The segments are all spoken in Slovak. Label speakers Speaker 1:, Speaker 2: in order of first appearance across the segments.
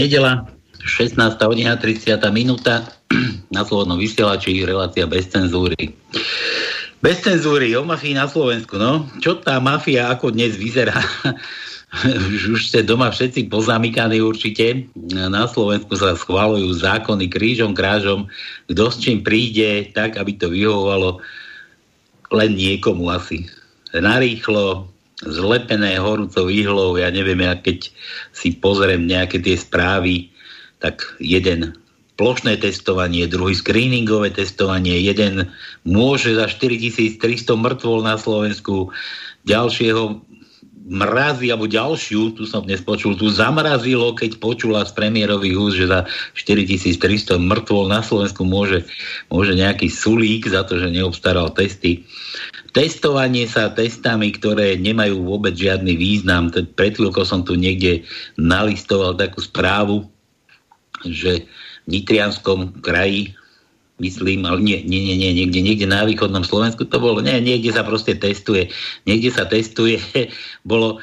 Speaker 1: Nedela, 16. hodina, 30. minúta na Slobodnom vysielači, relácia bez cenzúry. Bez cenzúry, o mafii na Slovensku, no. Čo tá mafia, ako dnes vyzerá? už, ste doma všetci pozamykaní určite. Na Slovensku sa schválujú zákony krížom, krážom. Kto s čím príde, tak, aby to vyhovovalo len niekomu asi. Narýchlo, zlepené horúcou ihlou, ja neviem, ja keď si pozriem nejaké tie správy, tak jeden plošné testovanie, druhý screeningové testovanie, jeden môže za 4300 mŕtvol na Slovensku, ďalšieho mrazí, alebo ďalšiu, tu som dnes počul, tu zamrazilo, keď počula z premiérových úst, že za 4300 mŕtvol na Slovensku môže, môže nejaký sulík za to, že neobstaral testy. Testovanie sa testami, ktoré nemajú vôbec žiadny význam. Pred chvíľkou som tu niekde nalistoval takú správu, že v Nitrianskom kraji myslím, ale nie, nie, nie, nie, niekde, niekde na východnom Slovensku to bolo, nie, niekde sa proste testuje, niekde sa testuje, bolo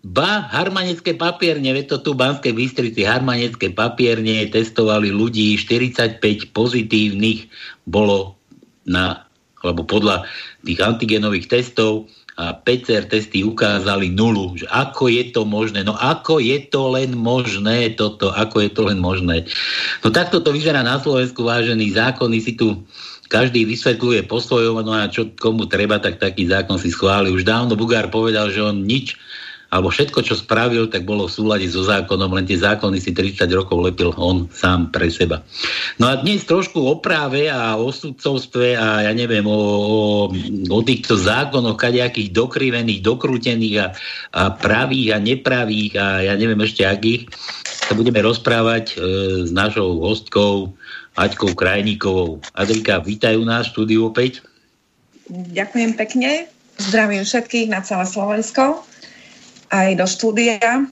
Speaker 1: Ba, harmanecké papierne, veď to tu v Banskej Bystrici, harmanecké papierne testovali ľudí, 45 pozitívnych bolo na, alebo podľa tých antigenových testov a PCR testy ukázali nulu. Že ako je to možné? No ako je to len možné toto? Ako je to len možné? No takto to vyzerá na Slovensku, vážený zákony si tu každý vysvetľuje po svojom, no a čo komu treba, tak taký zákon si schváli. Už dávno Bugár povedal, že on nič alebo všetko, čo spravil, tak bolo v súlade so zákonom, len tie zákony si 30 rokov lepil on sám pre seba. No a dnes trošku o práve a o sudcovstve a ja neviem, o, o, o týchto zákonoch kadejakých dokrivených, dokrútených a, a pravých a nepravých a ja neviem ešte akých, sa budeme rozprávať e, s našou hostkou Aťkou Krajníkovou. Adrika, vítajú nás štúdiu opäť.
Speaker 2: Ďakujem pekne. Zdravím všetkých na celé Slovensko aj do štúdia.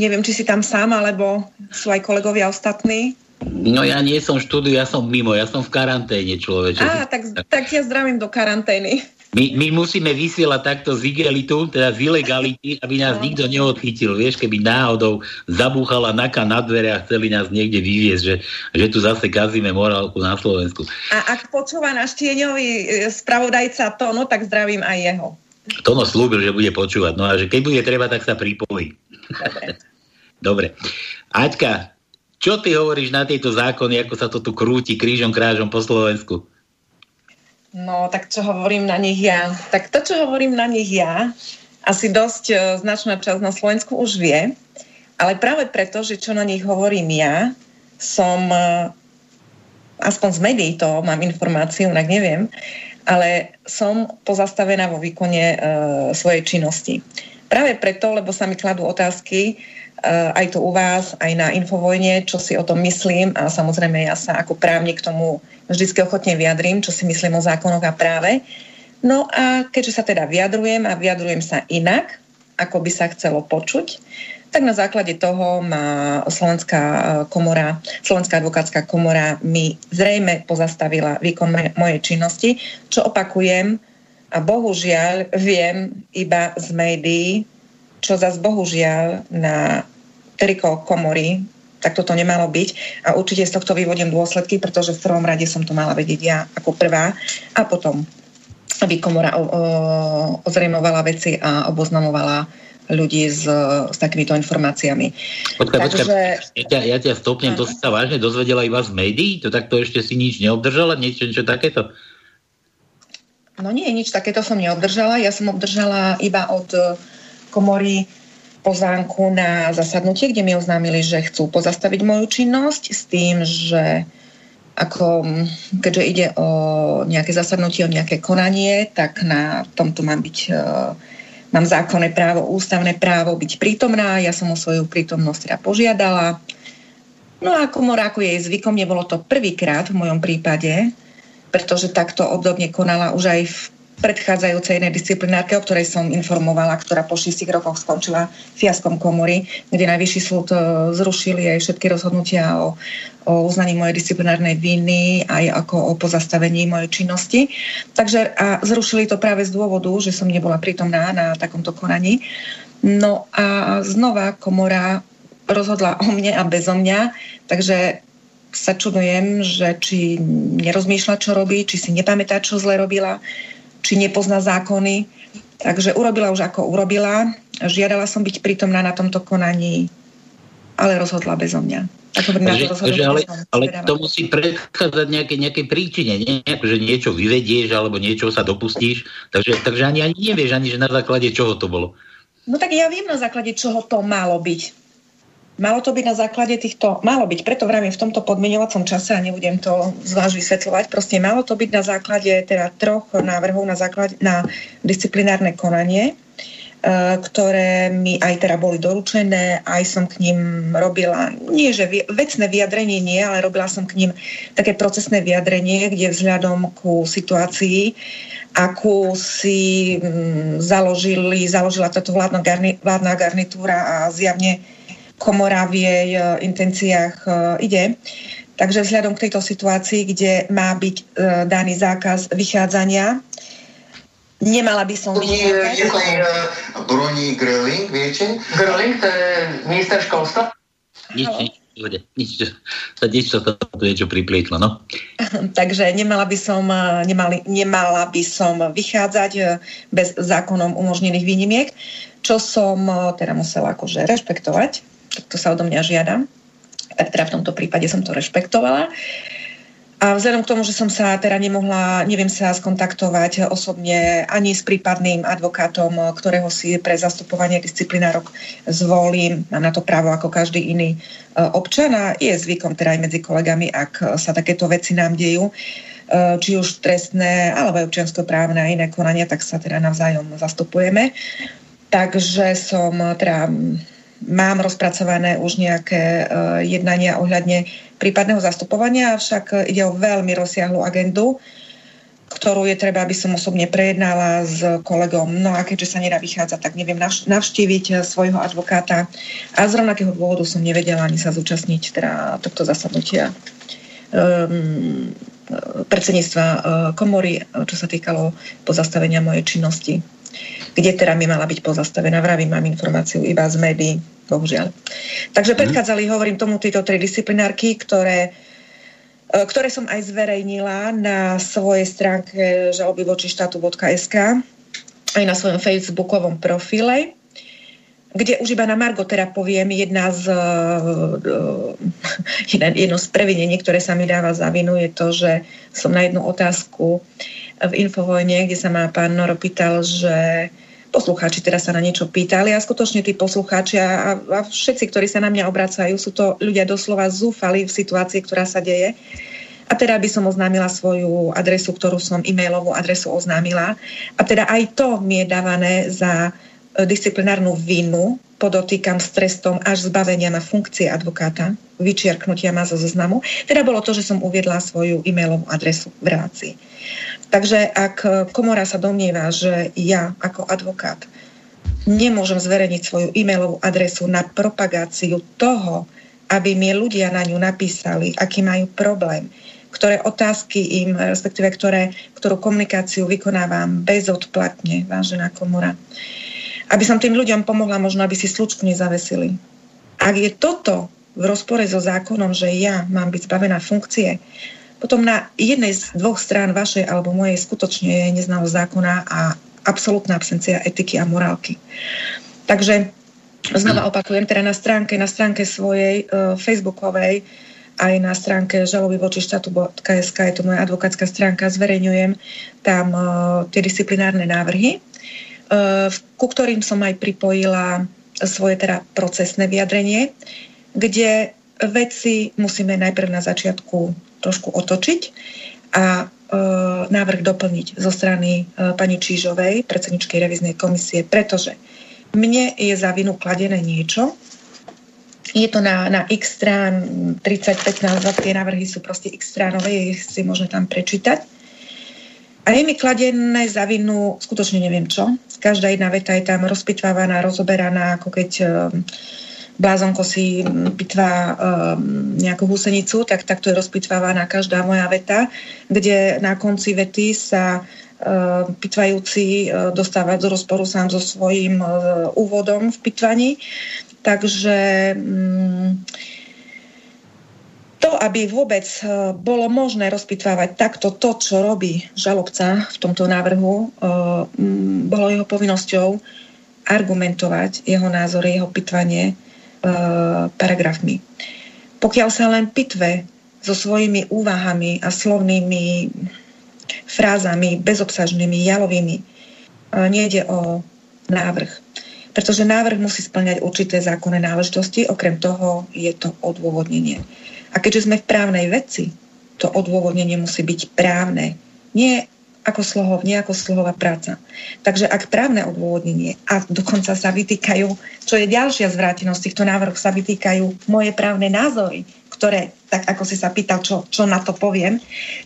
Speaker 2: Neviem, či si tam sám, alebo sú aj kolegovia ostatní.
Speaker 1: No ja nie som v štúdiu, ja som mimo, ja som v karanténe človeče.
Speaker 2: Á, tak, tak ja zdravím do karantény.
Speaker 1: My, my musíme vysielať takto z igelitu, teda z ilegality, aby nás no. nikto neodchytil. Vieš, keby náhodou zabúchala naka na dvere a chceli nás niekde vyviezť, že, že tu zase kazíme morálku na Slovensku.
Speaker 2: A ak počúva náš tieňový e, spravodajca to, no tak zdravím aj jeho.
Speaker 1: Tono slúbil, že bude počúvať. No a že keď bude treba, tak sa pripojí. Dobre. Dobre. Aťka, čo ty hovoríš na tieto zákony, ako sa to tu krúti krížom krážom po Slovensku?
Speaker 2: No, tak čo hovorím na nich ja? Tak to, čo hovorím na nich ja, asi dosť e, značná časť na Slovensku už vie, ale práve preto, že čo na nich hovorím ja, som e, aspoň z médií to mám informáciu, tak neviem, ale som pozastavená vo výkone e, svojej činnosti. Práve preto, lebo sa mi kladú otázky, e, aj tu u vás, aj na Infovojne, čo si o tom myslím a samozrejme ja sa ako právnik k tomu vždy ochotne vyjadrím, čo si myslím o zákonoch a práve. No a keďže sa teda vyjadrujem a vyjadrujem sa inak, ako by sa chcelo počuť, tak na základe toho má Slovenská e, komora, Slovenská advokátska komora mi zrejme pozastavila výkon mojej činnosti, čo opakujem a bohužiaľ viem iba z médií, čo zase bohužiaľ na triko komory tak toto nemalo byť. A určite z tohto vyvodím dôsledky, pretože v prvom rade som to mala vedieť ja ako prvá. A potom aby komora ozrejmovala veci a oboznamovala ľudí s, s takýmito informáciami.
Speaker 1: Počkaj, Takže... počkaj, ja ťa, ja ťa stopnem, to si sa vážne dozvedela iba z médií? To takto ešte si nič neobdržala? Niečo, niečo takéto?
Speaker 2: No nie, nič takéto som neobdržala. Ja som obdržala iba od e, komory pozánku na zasadnutie, kde mi oznámili, že chcú pozastaviť moju činnosť s tým, že ako, keďže ide o nejaké zasadnutie, o nejaké konanie, tak na tomto mám byť uh, Mám zákonné právo, ústavné právo byť prítomná, ja som o svoju prítomnosť teda požiadala. No a komora, ako jej zvykom, nebolo to prvýkrát v mojom prípade, pretože takto obdobne konala už aj v predchádzajúcej jednej disciplinárke, o ktorej som informovala, ktorá po šestich rokoch skončila fiaskom komory, kde najvyšší súd e, zrušili aj všetky rozhodnutia o, o uznaní mojej disciplinárnej viny, aj ako o pozastavení mojej činnosti. Takže a zrušili to práve z dôvodu, že som nebola prítomná na takomto konaní. No a znova komora rozhodla o mne a bezo mňa, takže sa čudujem, že či nerozmýšľa, čo robí, či si nepamätá, čo zle robila, či nepozná zákony. Takže urobila už ako urobila. Žiadala som byť prítomná na tomto konaní, ale rozhodla bezo mňa.
Speaker 1: Takže, takže ale, ale to musí predchádzať nejaké, nejaké príčine, nie? že niečo vyvedieš alebo niečo sa dopustíš, takže, takže ani, ani nevieš, ani že na základe čoho to bolo.
Speaker 2: No tak ja viem na základe čoho to malo byť. Malo to byť na základe týchto, malo byť, preto vravím v tomto podmienovacom čase a nebudem to zvlášť vysvetľovať, proste malo to byť na základe teda troch návrhov na, základe, na disciplinárne konanie, e, ktoré mi aj teda boli doručené, aj som k ním robila, nie že vecné vyjadrenie nie, ale robila som k ním také procesné vyjadrenie, kde vzhľadom ku situácii, akú si mm, založili, založila táto vládna, vládna garnitúra a zjavne komora v jej e, intenciách e, ide. Takže vzhľadom k tejto situácii, kde má byť e, daný zákaz vychádzania, nemala by som vychádzať.
Speaker 3: Je to Broni Gröling, viete? Gröling, to je minister školstva?
Speaker 1: Nič, nič, nič, sa nič sa to niečo priplietlo, no.
Speaker 2: Takže nemala by som, nemali, nemala by som vychádzať bez zákonom umožnených výnimiek, čo som teda musela akože rešpektovať to sa odo mňa žiada. Tak teda v tomto prípade som to rešpektovala. A vzhľadom k tomu, že som sa teda nemohla, neviem sa skontaktovať osobne ani s prípadným advokátom, ktorého si pre zastupovanie disciplinárok zvolím, mám na to právo ako každý iný e, občan a je zvykom teda aj medzi kolegami, ak sa takéto veci nám dejú, e, či už trestné alebo aj občianskoprávne a iné konania, tak sa teda navzájom zastupujeme. Takže som teda mám rozpracované už nejaké uh, jednania ohľadne prípadného zastupovania, avšak ide o veľmi rozsiahlu agendu, ktorú je treba, aby som osobne prejednala s kolegom. No a keďže sa nedá vychádzať, tak neviem navštíviť eh, svojho advokáta. A z rovnakého dôvodu som nevedela ani sa zúčastniť teda tohto zasadnutia um, predsedníctva komory, čo sa týkalo pozastavenia mojej činnosti kde teda mi mala byť pozastavená. Vravím, mám informáciu iba z médií, bohužiaľ. Takže mhm. predchádzali, hovorím tomu, tieto tri disciplinárky, ktoré e, ktoré som aj zverejnila na svojej stránke žaloby voči štátu.sk aj na svojom facebookovom profile, kde už iba na Margo teda poviem jedna z, jedna, jedno z previnení, ktoré sa mi dáva za vinu, je to, že som na jednu otázku v Infovojne, kde sa ma pán Noro pýtal, že poslucháči teraz sa na niečo pýtali a skutočne tí poslucháči a, a všetci, ktorí sa na mňa obracajú, sú to ľudia doslova zúfali v situácii, ktorá sa deje. A teda by som oznámila svoju adresu, ktorú som e-mailovú adresu oznámila. A teda aj to mi je dávané za disciplinárnu vinu, podotýkam s trestom až zbavenia na funkcie advokáta, vyčiarknutia ma zo zoznamu. Teda bolo to, že som uviedla svoju e-mailovú adresu v relácii. Takže ak komora sa domnieva, že ja ako advokát nemôžem zverejniť svoju e-mailovú adresu na propagáciu toho, aby mi ľudia na ňu napísali, aký majú problém, ktoré otázky im, respektíve ktoré, ktorú komunikáciu vykonávam bezodplatne, vážená komora. Aby som tým ľuďom pomohla, možno aby si slučku nezavesili. Ak je toto v rozpore so zákonom, že ja mám byť zbavená funkcie, potom na jednej z dvoch strán vašej alebo mojej skutočne je neznalosť zákona a absolútna absencia etiky a morálky. Takže znova opakujem, teda na stránke, na stránke svojej uh, facebookovej aj na stránke žaloby voči štátu.sk, je to moja advokátska stránka, zverejňujem tam uh, tie disciplinárne návrhy, ku ktorým som aj pripojila svoje teda procesné vyjadrenie, kde veci musíme najprv na začiatku trošku otočiť a e, návrh doplniť zo strany e, pani Čížovej, predsedničkej reviznej komisie, pretože mne je za vinu kladené niečo, je to na, na x strán, 30, 15, tie návrhy sú proste x stránové, ich si môžeme tam prečítať. A je mi kladené za vinu skutočne neviem čo. Každá jedna veta je tam rozpitvávaná, rozoberaná, ako keď uh, blázonko si pitvá um, nejakú húsenicu, tak takto je rozpitvávaná každá moja veta, kde na konci vety sa uh, pitvajúci uh, dostáva do rozporu sám so svojím uh, úvodom v pitvaní. Takže mm, to, aby vôbec e, bolo možné rozpitvávať takto to, čo robí žalobca v tomto návrhu, e, bolo jeho povinnosťou argumentovať jeho názory, jeho pitvanie e, paragrafmi. Pokiaľ sa len pitve so svojimi úvahami a slovnými frázami, bezobsažnými, jalovými, nejde o návrh. Pretože návrh musí splňať určité zákonné náležitosti, okrem toho je to odôvodnenie. A keďže sme v právnej veci, to odôvodnenie musí byť právne. Nie ako slov, nie ako slohová práca. Takže ak právne odôvodnenie a dokonca sa vytýkajú, čo je ďalšia zvrátenosť týchto návrhov, sa vytýkajú moje právne názory, ktoré, tak ako si sa pýtal, čo, čo na to poviem,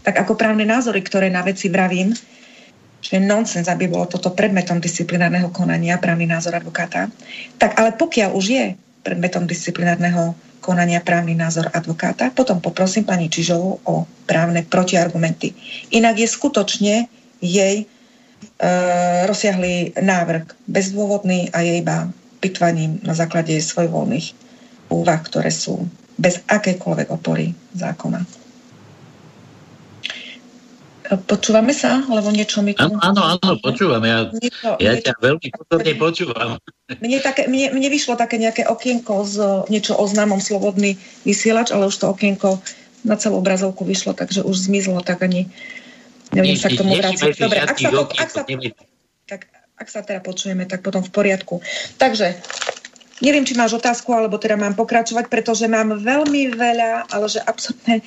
Speaker 2: tak ako právne názory, ktoré na veci vravím, že je nonsens, aby bolo toto predmetom disciplinárneho konania, právny názor advokáta, tak ale pokiaľ už je predmetom disciplinárneho konania právny názor advokáta. Potom poprosím pani Čižovú o právne protiargumenty. Inak je skutočne jej e, rozsiahlý návrh bezdôvodný a je iba pitvaním na základe svojvoľných úvah, ktoré sú bez akékoľvek opory zákona. Počúvame sa? Lebo niečo mi...
Speaker 1: Áno, áno, áno, počúvam. Ja, niečo, ja niečo, ťa veľmi pozorne počúvam.
Speaker 2: Mne, také, mne, mne vyšlo také nejaké okienko z niečo o známom slobodný vysielač, ale už to okienko na celú obrazovku vyšlo, takže už zmizlo, tak ani neviem sa k tomu vrátiť. Dobre, ak sa, to, ak, sa, tak, ak sa teda počujeme, tak potom v poriadku. Takže Neviem, či máš otázku, alebo teda mám pokračovať, pretože mám veľmi veľa, ale že absolútne,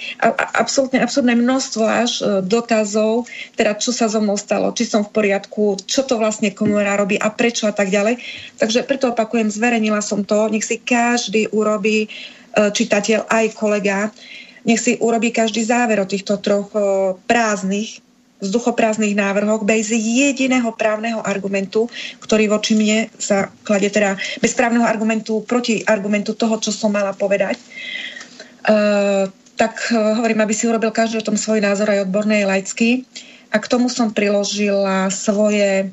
Speaker 2: absolútne, absolútne množstvo až e, dotazov, teda čo sa so mnou stalo, či som v poriadku, čo to vlastne komora robí a prečo a tak ďalej. Takže preto opakujem, zverejnila som to, nech si každý urobí, e, čitateľ aj kolega, nech si urobí každý záver o týchto troch e, prázdnych vzduchoprázdnych návrhoch bez jediného právneho argumentu, ktorý voči mne sa kladie teda bez právneho argumentu proti argumentu toho, čo som mala povedať. Uh, tak uh, hovorím, aby si urobil každý o tom svoj názor aj odborný, aj laický. A k tomu som priložila svoje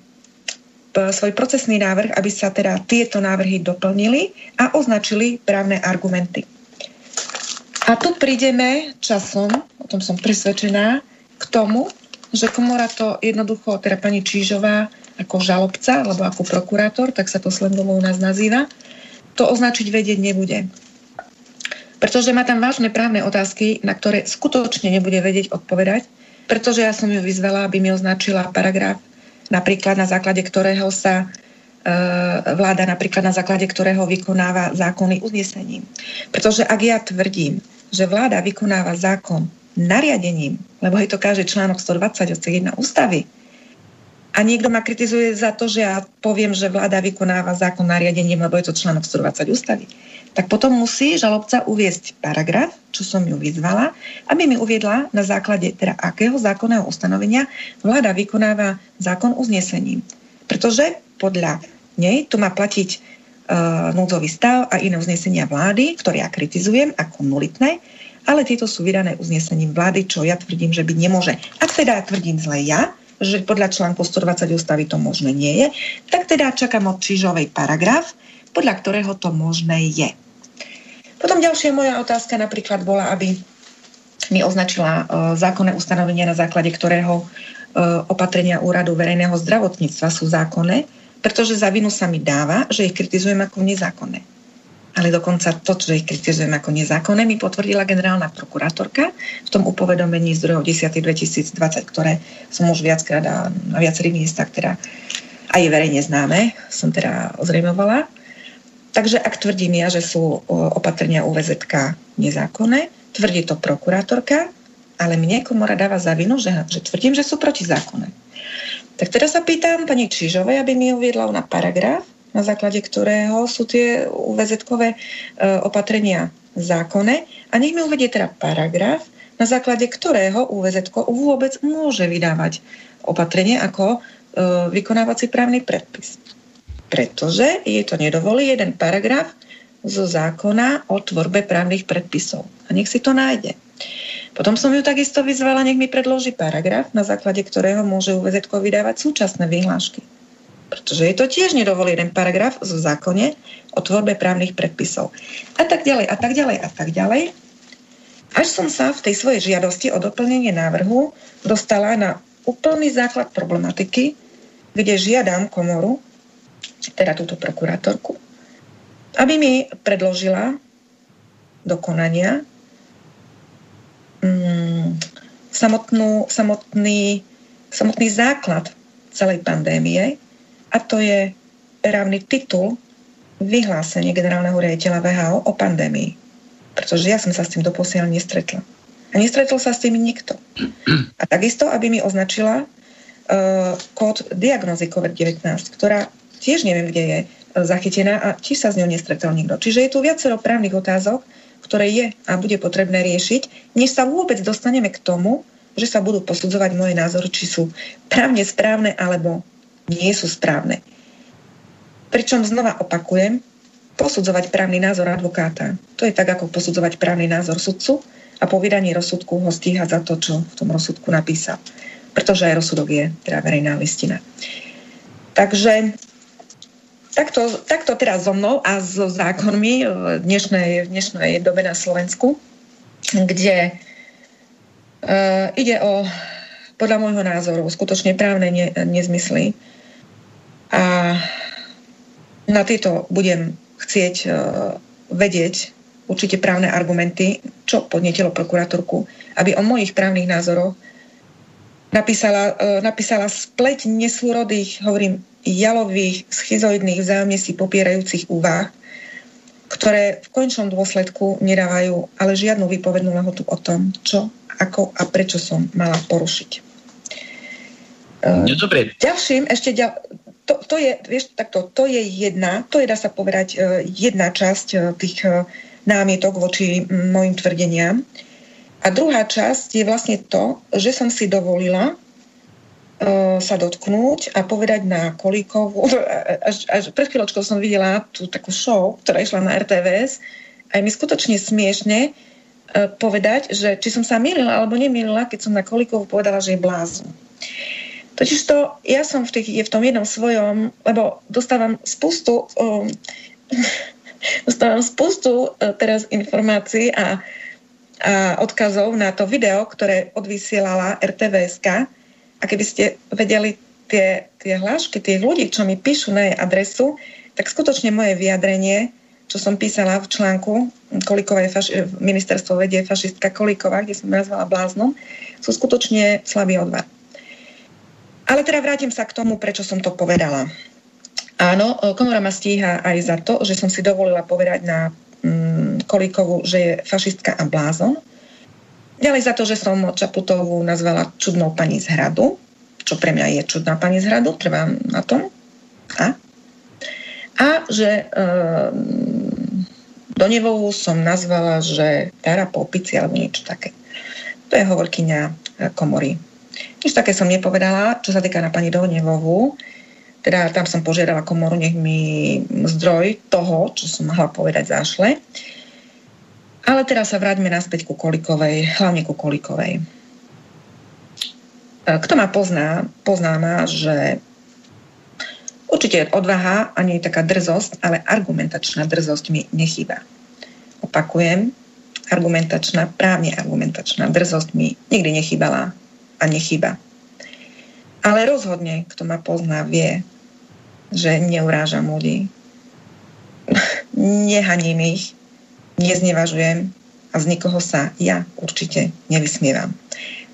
Speaker 2: svoj procesný návrh, aby sa teda tieto návrhy doplnili a označili právne argumenty. A tu prídeme časom, o tom som presvedčená, k tomu, že komora to jednoducho, teda pani Čížová ako žalobca alebo ako prokurátor, tak sa to slendovo u nás nazýva, to označiť vedieť nebude. Pretože má tam vážne právne otázky, na ktoré skutočne nebude vedieť odpovedať, pretože ja som ju vyzvala, aby mi označila paragraf, napríklad na základe ktorého sa e, vláda napríklad na základe ktorého vykonáva zákony uznesením. Pretože ak ja tvrdím, že vláda vykonáva zákon nariadením, lebo je to každý článok 120 odsek 1 ústavy. A niekto ma kritizuje za to, že ja poviem, že vláda vykonáva zákon nariadením, lebo je to článok 120 ústavy. Tak potom musí žalobca uviesť paragraf, čo som ju vyzvala, aby mi uviedla na základe teda akého zákonného ustanovenia vláda vykonáva zákon uznesením. Pretože podľa nej tu má platiť uh, núdzový stav a iné uznesenia vlády, ktoré ja kritizujem ako nulitné, ale tieto sú vydané uznesením vlády, čo ja tvrdím, že byť nemôže. Ak teda tvrdím zle ja, že podľa článku 120 ústavy to možné nie je, tak teda čakám od Čižovej paragraf, podľa ktorého to možné je. Potom ďalšia moja otázka napríklad bola, aby mi označila uh, zákonné ustanovenia, na základe ktorého uh, opatrenia úradu verejného zdravotníctva sú zákonné, pretože za vinu sa mi dáva, že ich kritizujem ako nezákonné ale dokonca to, čo ich kritizujem ako nezákonné, mi potvrdila generálna prokurátorka v tom upovedomení z 2.10.2020, ktoré som už viackrát a na viacerých miestach teda aj verejne známe, som teda ozrejmovala. Takže ak tvrdím ja, že sú opatrenia UVZK nezákonné, tvrdí to prokurátorka, ale mne komora dáva za vinu, že, že tvrdím, že sú protizákonné. Tak teraz sa pýtam pani Čižovej, aby mi uviedla na paragraf, na základe ktorého sú tie UVZ-kové e, opatrenia zákonné a nech mi uvedie teda paragraf, na základe ktorého UVZ vôbec môže vydávať opatrenie ako e, vykonávací právny predpis. Pretože je to nedovolí jeden paragraf zo zákona o tvorbe právnych predpisov. A nech si to nájde. Potom som ju takisto vyzvala, nech mi predloží paragraf, na základe ktorého môže UVZ vydávať súčasné vyhlášky pretože jej to tiež nedovolí jeden paragraf zo zákone o tvorbe právnych predpisov. A tak ďalej, a tak ďalej, a tak ďalej. Až som sa v tej svojej žiadosti o doplnenie návrhu dostala na úplný základ problematiky, kde žiadam komoru, teda túto prokurátorku, aby mi predložila dokonania mm, samotnú, samotný, samotný základ celej pandémie a to je právny titul vyhlásenie generálneho riaditeľa VHO o pandémii. Pretože ja som sa s tým doposiaľ nestretla. A nestretol sa s tým nikto. A takisto, aby mi označila uh, kód diagnozy COVID-19, ktorá tiež neviem, kde je uh, zachytená a či sa s ňou nestretol nikto. Čiže je tu viacero právnych otázok, ktoré je a bude potrebné riešiť, než sa vôbec dostaneme k tomu, že sa budú posudzovať moje názory, či sú právne správne alebo nie sú správne. Pričom znova opakujem, posudzovať právny názor advokáta. To je tak, ako posudzovať právny názor sudcu a po vydaní rozsudku ho stíhať za to, čo v tom rozsudku napísal. Pretože aj rozsudok je teda verejná listina. Takže takto, takto teraz so mnou a so zákonmi v dnešnej, dnešnej dobe na Slovensku, kde uh, ide o podľa môjho názoru skutočne právne ne, nezmysly. A na tieto budem chcieť uh, vedieť určite právne argumenty, čo podnetilo prokurátorku, aby o mojich právnych názoroch napísala, uh, napísala spleť nesúrodých, hovorím, jalových, schizoidných, vzájomne si popierajúcich úvah, ktoré v končnom dôsledku nedávajú ale žiadnu výpovednú lehotu o tom, čo, ako a prečo som mala porušiť.
Speaker 1: No, dobre.
Speaker 2: Ďalším, ešte ďal, to, to, je, vieš, takto, to je jedna, to je, dá sa povedať, e, jedna časť e, tých e, námietok voči mojim tvrdeniam. A druhá časť je vlastne to, že som si dovolila sa dotknúť a povedať na Kolíkovú. Až, až pred chvíľočkou som videla tú takú show, ktorá išla na RTVS a je mi skutočne smiešne povedať, že či som sa milila alebo nemilila, keď som na Kolíkovú povedala, že je blázon. Totiž to, ja som v, tých, je v tom jednom svojom, lebo dostávam spustu um, dostávam spustu uh, teraz informácií a, a odkazov na to video, ktoré odvysielala RTVSK, a keby ste vedeli tie, tie hlášky tých ľudí, čo mi píšu na jej adresu, tak skutočne moje vyjadrenie, čo som písala v článku Kolikovej faši- ministerstvo vedie fašistka Kolíková, kde som nazvala bláznom, sú skutočne slabý odvar. Ale teda vrátim sa k tomu, prečo som to povedala. Áno, komora ma stíha aj za to, že som si dovolila povedať na mm, Kolíkovu, že je fašistka a blázon. Ďalej za to, že som Čaputovú nazvala čudnou pani z hradu, čo pre mňa je čudná pani z hradu, trvám na tom. A, a že e, Donevovú som nazvala, že Tara po opici alebo niečo také. To je hovorkyňa e, komory. Nič také som nepovedala, čo sa týka na pani Donevovú. Teda tam som požiadala komoru, nech mi zdroj toho, čo som mohla povedať, zašle. Ale teraz sa vráťme naspäť ku Kolikovej, hlavne ku Kolikovej. E, kto ma pozná, pozná ma, že určite odvaha a nie je taká drzosť, ale argumentačná drzosť mi nechýba. Opakujem, argumentačná, právne argumentačná drzosť mi nikdy nechýbala a nechýba. Ale rozhodne, kto ma pozná, vie, že neurážam ľudí. Nehaním ich, neznevažujem a z nikoho sa ja určite nevysmievam.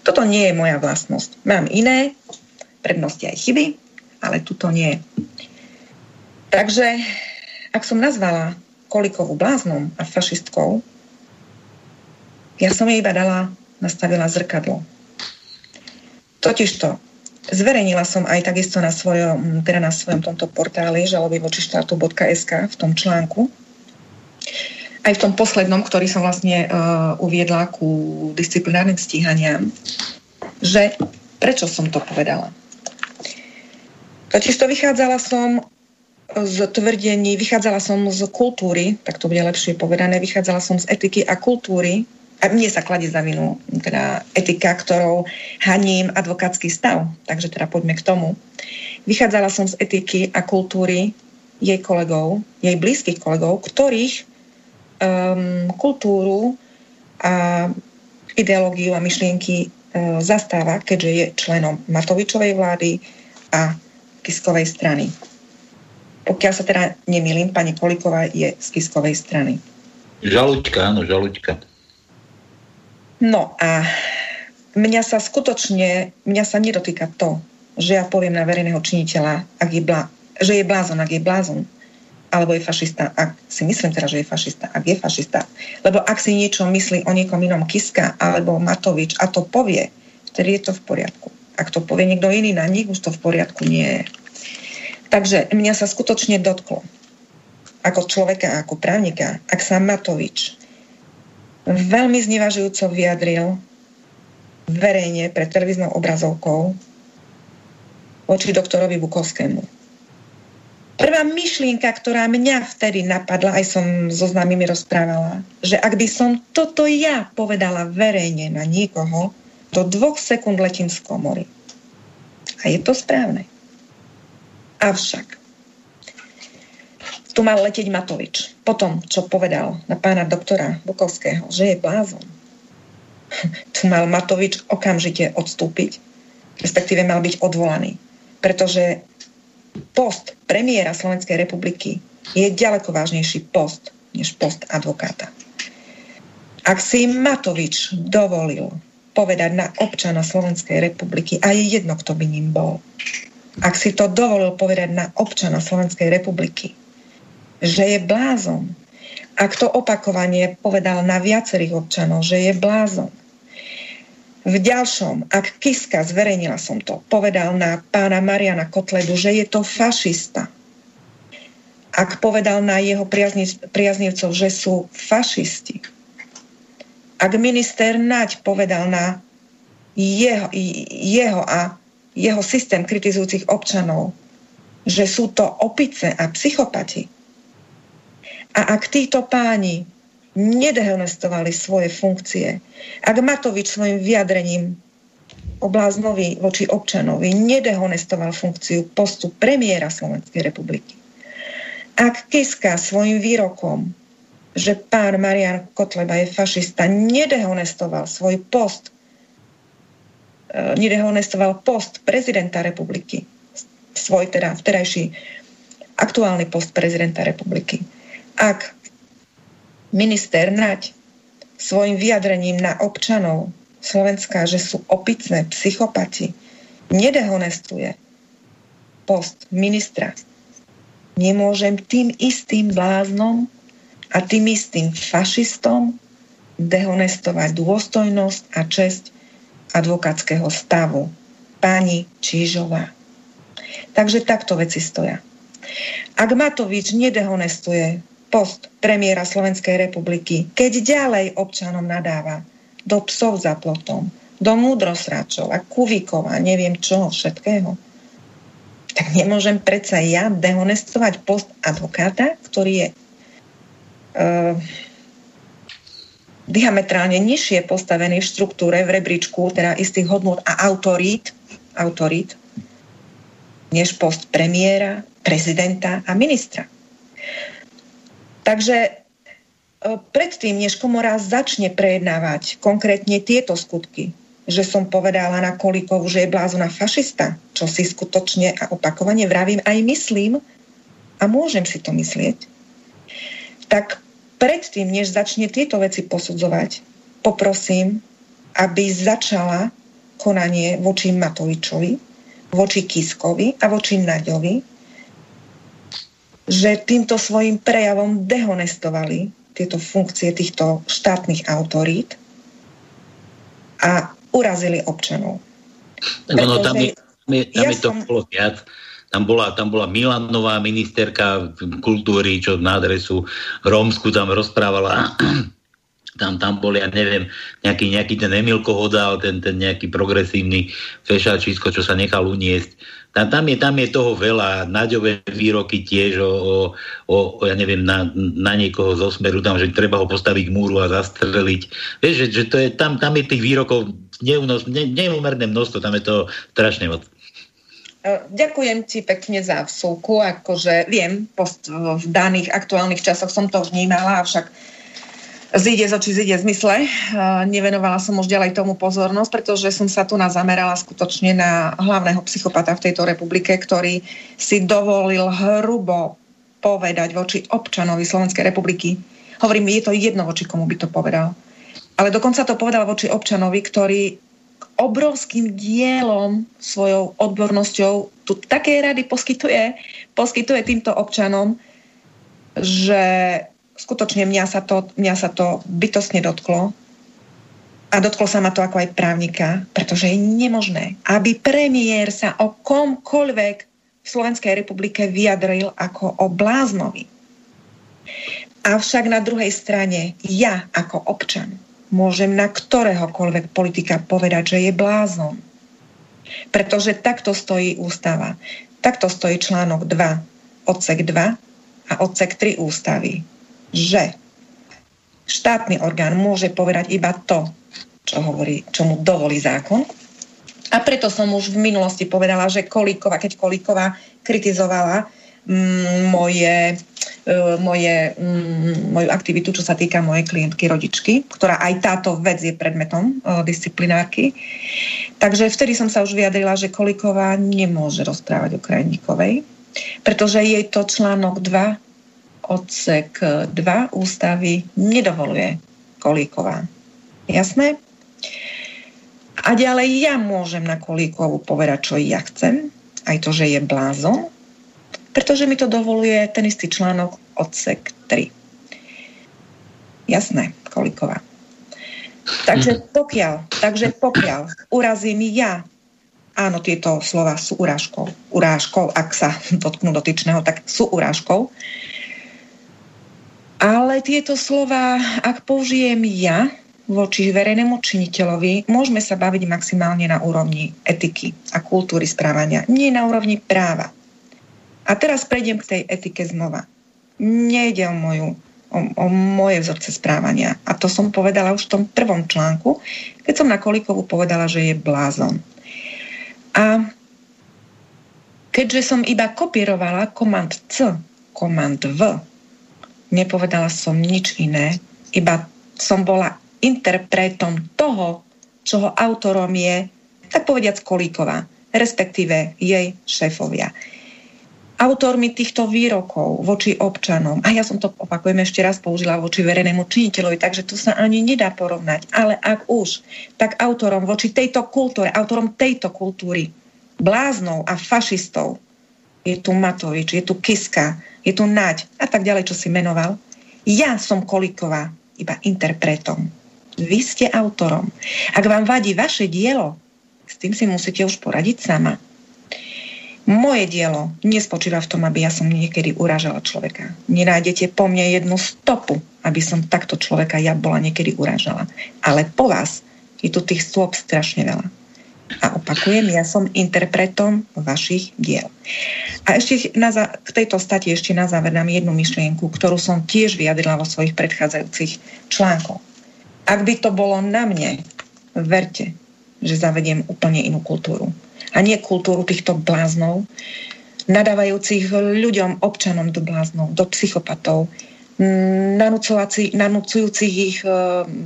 Speaker 2: Toto nie je moja vlastnosť. Mám iné prednosti aj chyby, ale tuto nie. Takže, ak som nazvala Kolikovú bláznom a fašistkou, ja som jej iba dala, nastavila zrkadlo. Totižto, zverejnila som aj takisto na svojom, teda na svojom tomto portáli žaloby voči štátu.sk v tom článku, aj v tom poslednom, ktorý som vlastne uh, uviedla ku disciplinárnym stíhaniam, že prečo som to povedala. Totiž to vychádzala som z tvrdení, vychádzala som z kultúry, tak to bude lepšie povedané, vychádzala som z etiky a kultúry, a mne sa kladie za vinu teda etika, ktorou haním advokátsky stav. Takže teda poďme k tomu. Vychádzala som z etiky a kultúry jej kolegov, jej blízkych kolegov, ktorých um, kultúru a ideológiu a myšlienky uh, zastáva, keďže je členom Matovičovej vlády a Kiskovej strany. Pokiaľ sa teda nemýlim, pani Koliková je z Kiskovej strany.
Speaker 1: Žaluďka, áno, žaluďka.
Speaker 2: No a mňa sa skutočne, mňa sa nedotýka to, že ja poviem na verejného činiteľa, ak je blá, že je blázon, ak je blázon, alebo je fašista, ak si myslím teda, že je fašista, ak je fašista. Lebo ak si niečo myslí o niekom inom Kiska alebo Matovič a to povie, vtedy je to v poriadku. Ak to povie niekto iný na nich, už to v poriadku nie je. Takže mňa sa skutočne dotklo ako človeka, ako právnika, ak sa Matovič veľmi znevažujúco vyjadril verejne pred televíznou obrazovkou voči doktorovi Bukovskému. Prvá myšlienka, ktorá mňa vtedy napadla, aj som so známymi rozprávala, že ak by som toto ja povedala verejne na niekoho, do dvoch sekúnd letím z komory. A je to správne. Avšak tu mal letieť Matovič. Potom, čo povedal na pána doktora Bukovského, že je blázon, tu mal Matovič okamžite odstúpiť, respektíve mal byť odvolaný. Pretože post premiéra Slovenskej republiky je ďaleko vážnejší post než post advokáta. Ak si Matovič dovolil povedať na občana Slovenskej republiky, a je jedno, kto by ním bol, ak si to dovolil povedať na občana Slovenskej republiky, že je blázon, ak to opakovanie povedal na viacerých občanov, že je blázon, v ďalšom, ak Kiska, zverejnila som to, povedal na pána Mariana Kotledu, že je to fašista. Ak povedal na jeho priaznivcov, že sú fašisti. Ak minister Naď povedal na jeho, jeho a jeho systém kritizujúcich občanov, že sú to opice a psychopati. A ak títo páni nedehonestovali svoje funkcie, ak Matovič svojim vyjadrením obláznovi voči občanovi nedehonestoval funkciu postu premiéra Slovenskej republiky, ak Kiska svojim výrokom, že pán Marian Kotleba je fašista, nedehonestoval svoj post E, nedehonestoval post prezidenta republiky, svoj teda vterajší aktuálny post prezidenta republiky. Ak minister Naď svojim vyjadrením na občanov Slovenska, že sú opicné psychopati, nedehonestuje post ministra, nemôžem tým istým bláznom a tým istým fašistom dehonestovať dôstojnosť a česť advokátskeho stavu, pani Čížová. Takže takto veci stoja. Ak Matovič nedehonestuje post premiéra Slovenskej republiky, keď ďalej občanom nadáva do psov za plotom, do múdrosráčov a kuvíkov a neviem čoho všetkého, tak nemôžem predsa ja dehonestovať post advokáta, ktorý je uh, diametrálne nižšie postavený v štruktúre, v rebríčku, teda istých hodnot a autorít, autorít než post premiéra, prezidenta a ministra. Takže e, predtým, než komora začne prejednávať konkrétne tieto skutky, že som povedala na Kolikovu, že je blázona fašista, čo si skutočne a opakovane vravím aj myslím a môžem si to myslieť, tak predtým, než začne tieto veci posudzovať, poprosím, aby začala konanie voči Matovičovi, voči Kiskovi a voči Naďovi, že týmto svojim prejavom dehonestovali tieto funkcie týchto štátnych autorít a urazili občanov.
Speaker 1: No, tam je, tam je, tam ja je to som... bolo viac tam bola, tam bola Milanová ministerka kultúry, čo na adresu Rómsku tam rozprávala tam, tam bol, ja neviem, nejaký, nejaký ten Emil Kohodal, ten, ten nejaký progresívny fešačisko, čo sa nechal uniesť. Tam, tam, je, tam je toho veľa, naďové výroky tiež o, o, o ja neviem, na, na niekoho zo smeru, tam, že treba ho postaviť k múru a zastreliť. Vieš, že, že to je, tam, tam je tých výrokov neúnos, ne, neúmerné množstvo, tam je to strašne moc.
Speaker 2: ďakujem ti pekne za vsúku, akože viem, post, v daných aktuálnych časoch som to vnímala, avšak zíde z očí, zíde zmysle. Nevenovala som už ďalej tomu pozornosť, pretože som sa tu zamerala skutočne na hlavného psychopata v tejto republike, ktorý si dovolil hrubo povedať voči občanovi Slovenskej republiky. Hovorím, je to jedno, voči komu by to povedal. Ale dokonca to povedal voči občanovi, ktorý obrovským dielom, svojou odbornosťou tu také rady poskytuje, poskytuje týmto občanom, že skutočne mňa sa to, mňa sa to bytostne dotklo. A dotklo sa ma to ako aj právnika, pretože je nemožné, aby premiér sa o komkoľvek v Slovenskej republike vyjadril ako o bláznovi. Avšak na druhej strane ja ako občan môžem na ktoréhokoľvek politika povedať, že je blázon. Pretože takto stojí ústava. Takto stojí článok 2, odsek 2 a odsek 3 ústavy. Že štátny orgán môže povedať iba to, čo, hovorí, čo mu dovolí zákon. A preto som už v minulosti povedala, že Kolíková, keď Kolíková kritizovala mm, moje E, moje, mm, moju aktivitu, čo sa týka mojej klientky rodičky, ktorá aj táto vec je predmetom e, disciplinárky. Takže vtedy som sa už vyjadrila, že Koliková nemôže rozprávať o krajníkovej, pretože jej to článok 2 odsek 2 ústavy nedovoluje Kolíková. Jasné? A ďalej ja môžem na Kolíkovu povedať, čo ja chcem, aj to, že je blázon, pretože mi to dovoluje ten istý článok odsek 3. Jasné, Koliková. Takže mhm. pokiaľ, takže pokiaľ urazím ja, áno, tieto slova sú urážkou, urážkou, ak sa dotknú dotyčného, tak sú urážkou, ale tieto slova, ak použijem ja voči verejnému činiteľovi, môžeme sa baviť maximálne na úrovni etiky a kultúry správania, nie na úrovni práva. A teraz prejdem k tej etike znova. Nejde o, moju, o, o moje vzorce správania. A to som povedala už v tom prvom článku, keď som na Kolikovu povedala, že je blázon. A keďže som iba kopírovala komand C, komand V, nepovedala som nič iné, iba som bola interpretom toho, čoho autorom je, tak povediac Kolíková, respektíve jej šéfovia. Autormi týchto výrokov voči občanom, a ja som to opakujem ešte raz použila voči verejnému činiteľovi, takže to sa ani nedá porovnať, ale ak už, tak autorom voči tejto kultúre, autorom tejto kultúry, bláznou a fašistov, je tu Matovič, je tu Kiska, je tu Naď a tak ďalej, čo si menoval. Ja som Koliková, iba interpretom. Vy ste autorom. Ak vám vadí vaše dielo, s tým si musíte už poradiť sama. Moje dielo nespočíva v tom, aby ja som niekedy uražala človeka. Nenájdete po mne jednu stopu, aby som takto človeka ja bola niekedy uražala. Ale po vás je tu tých stôp strašne veľa. A opakujem, ja som interpretom vašich diel. A ešte na k tejto stati ešte na záver dám jednu myšlienku, ktorú som tiež vyjadrila vo svojich predchádzajúcich článkoch. Ak by to bolo na mne, verte, že zavediem úplne inú kultúru a nie kultúru týchto bláznov, nadávajúcich ľuďom, občanom do bláznov, do psychopatov, nanúcujúcich ich e,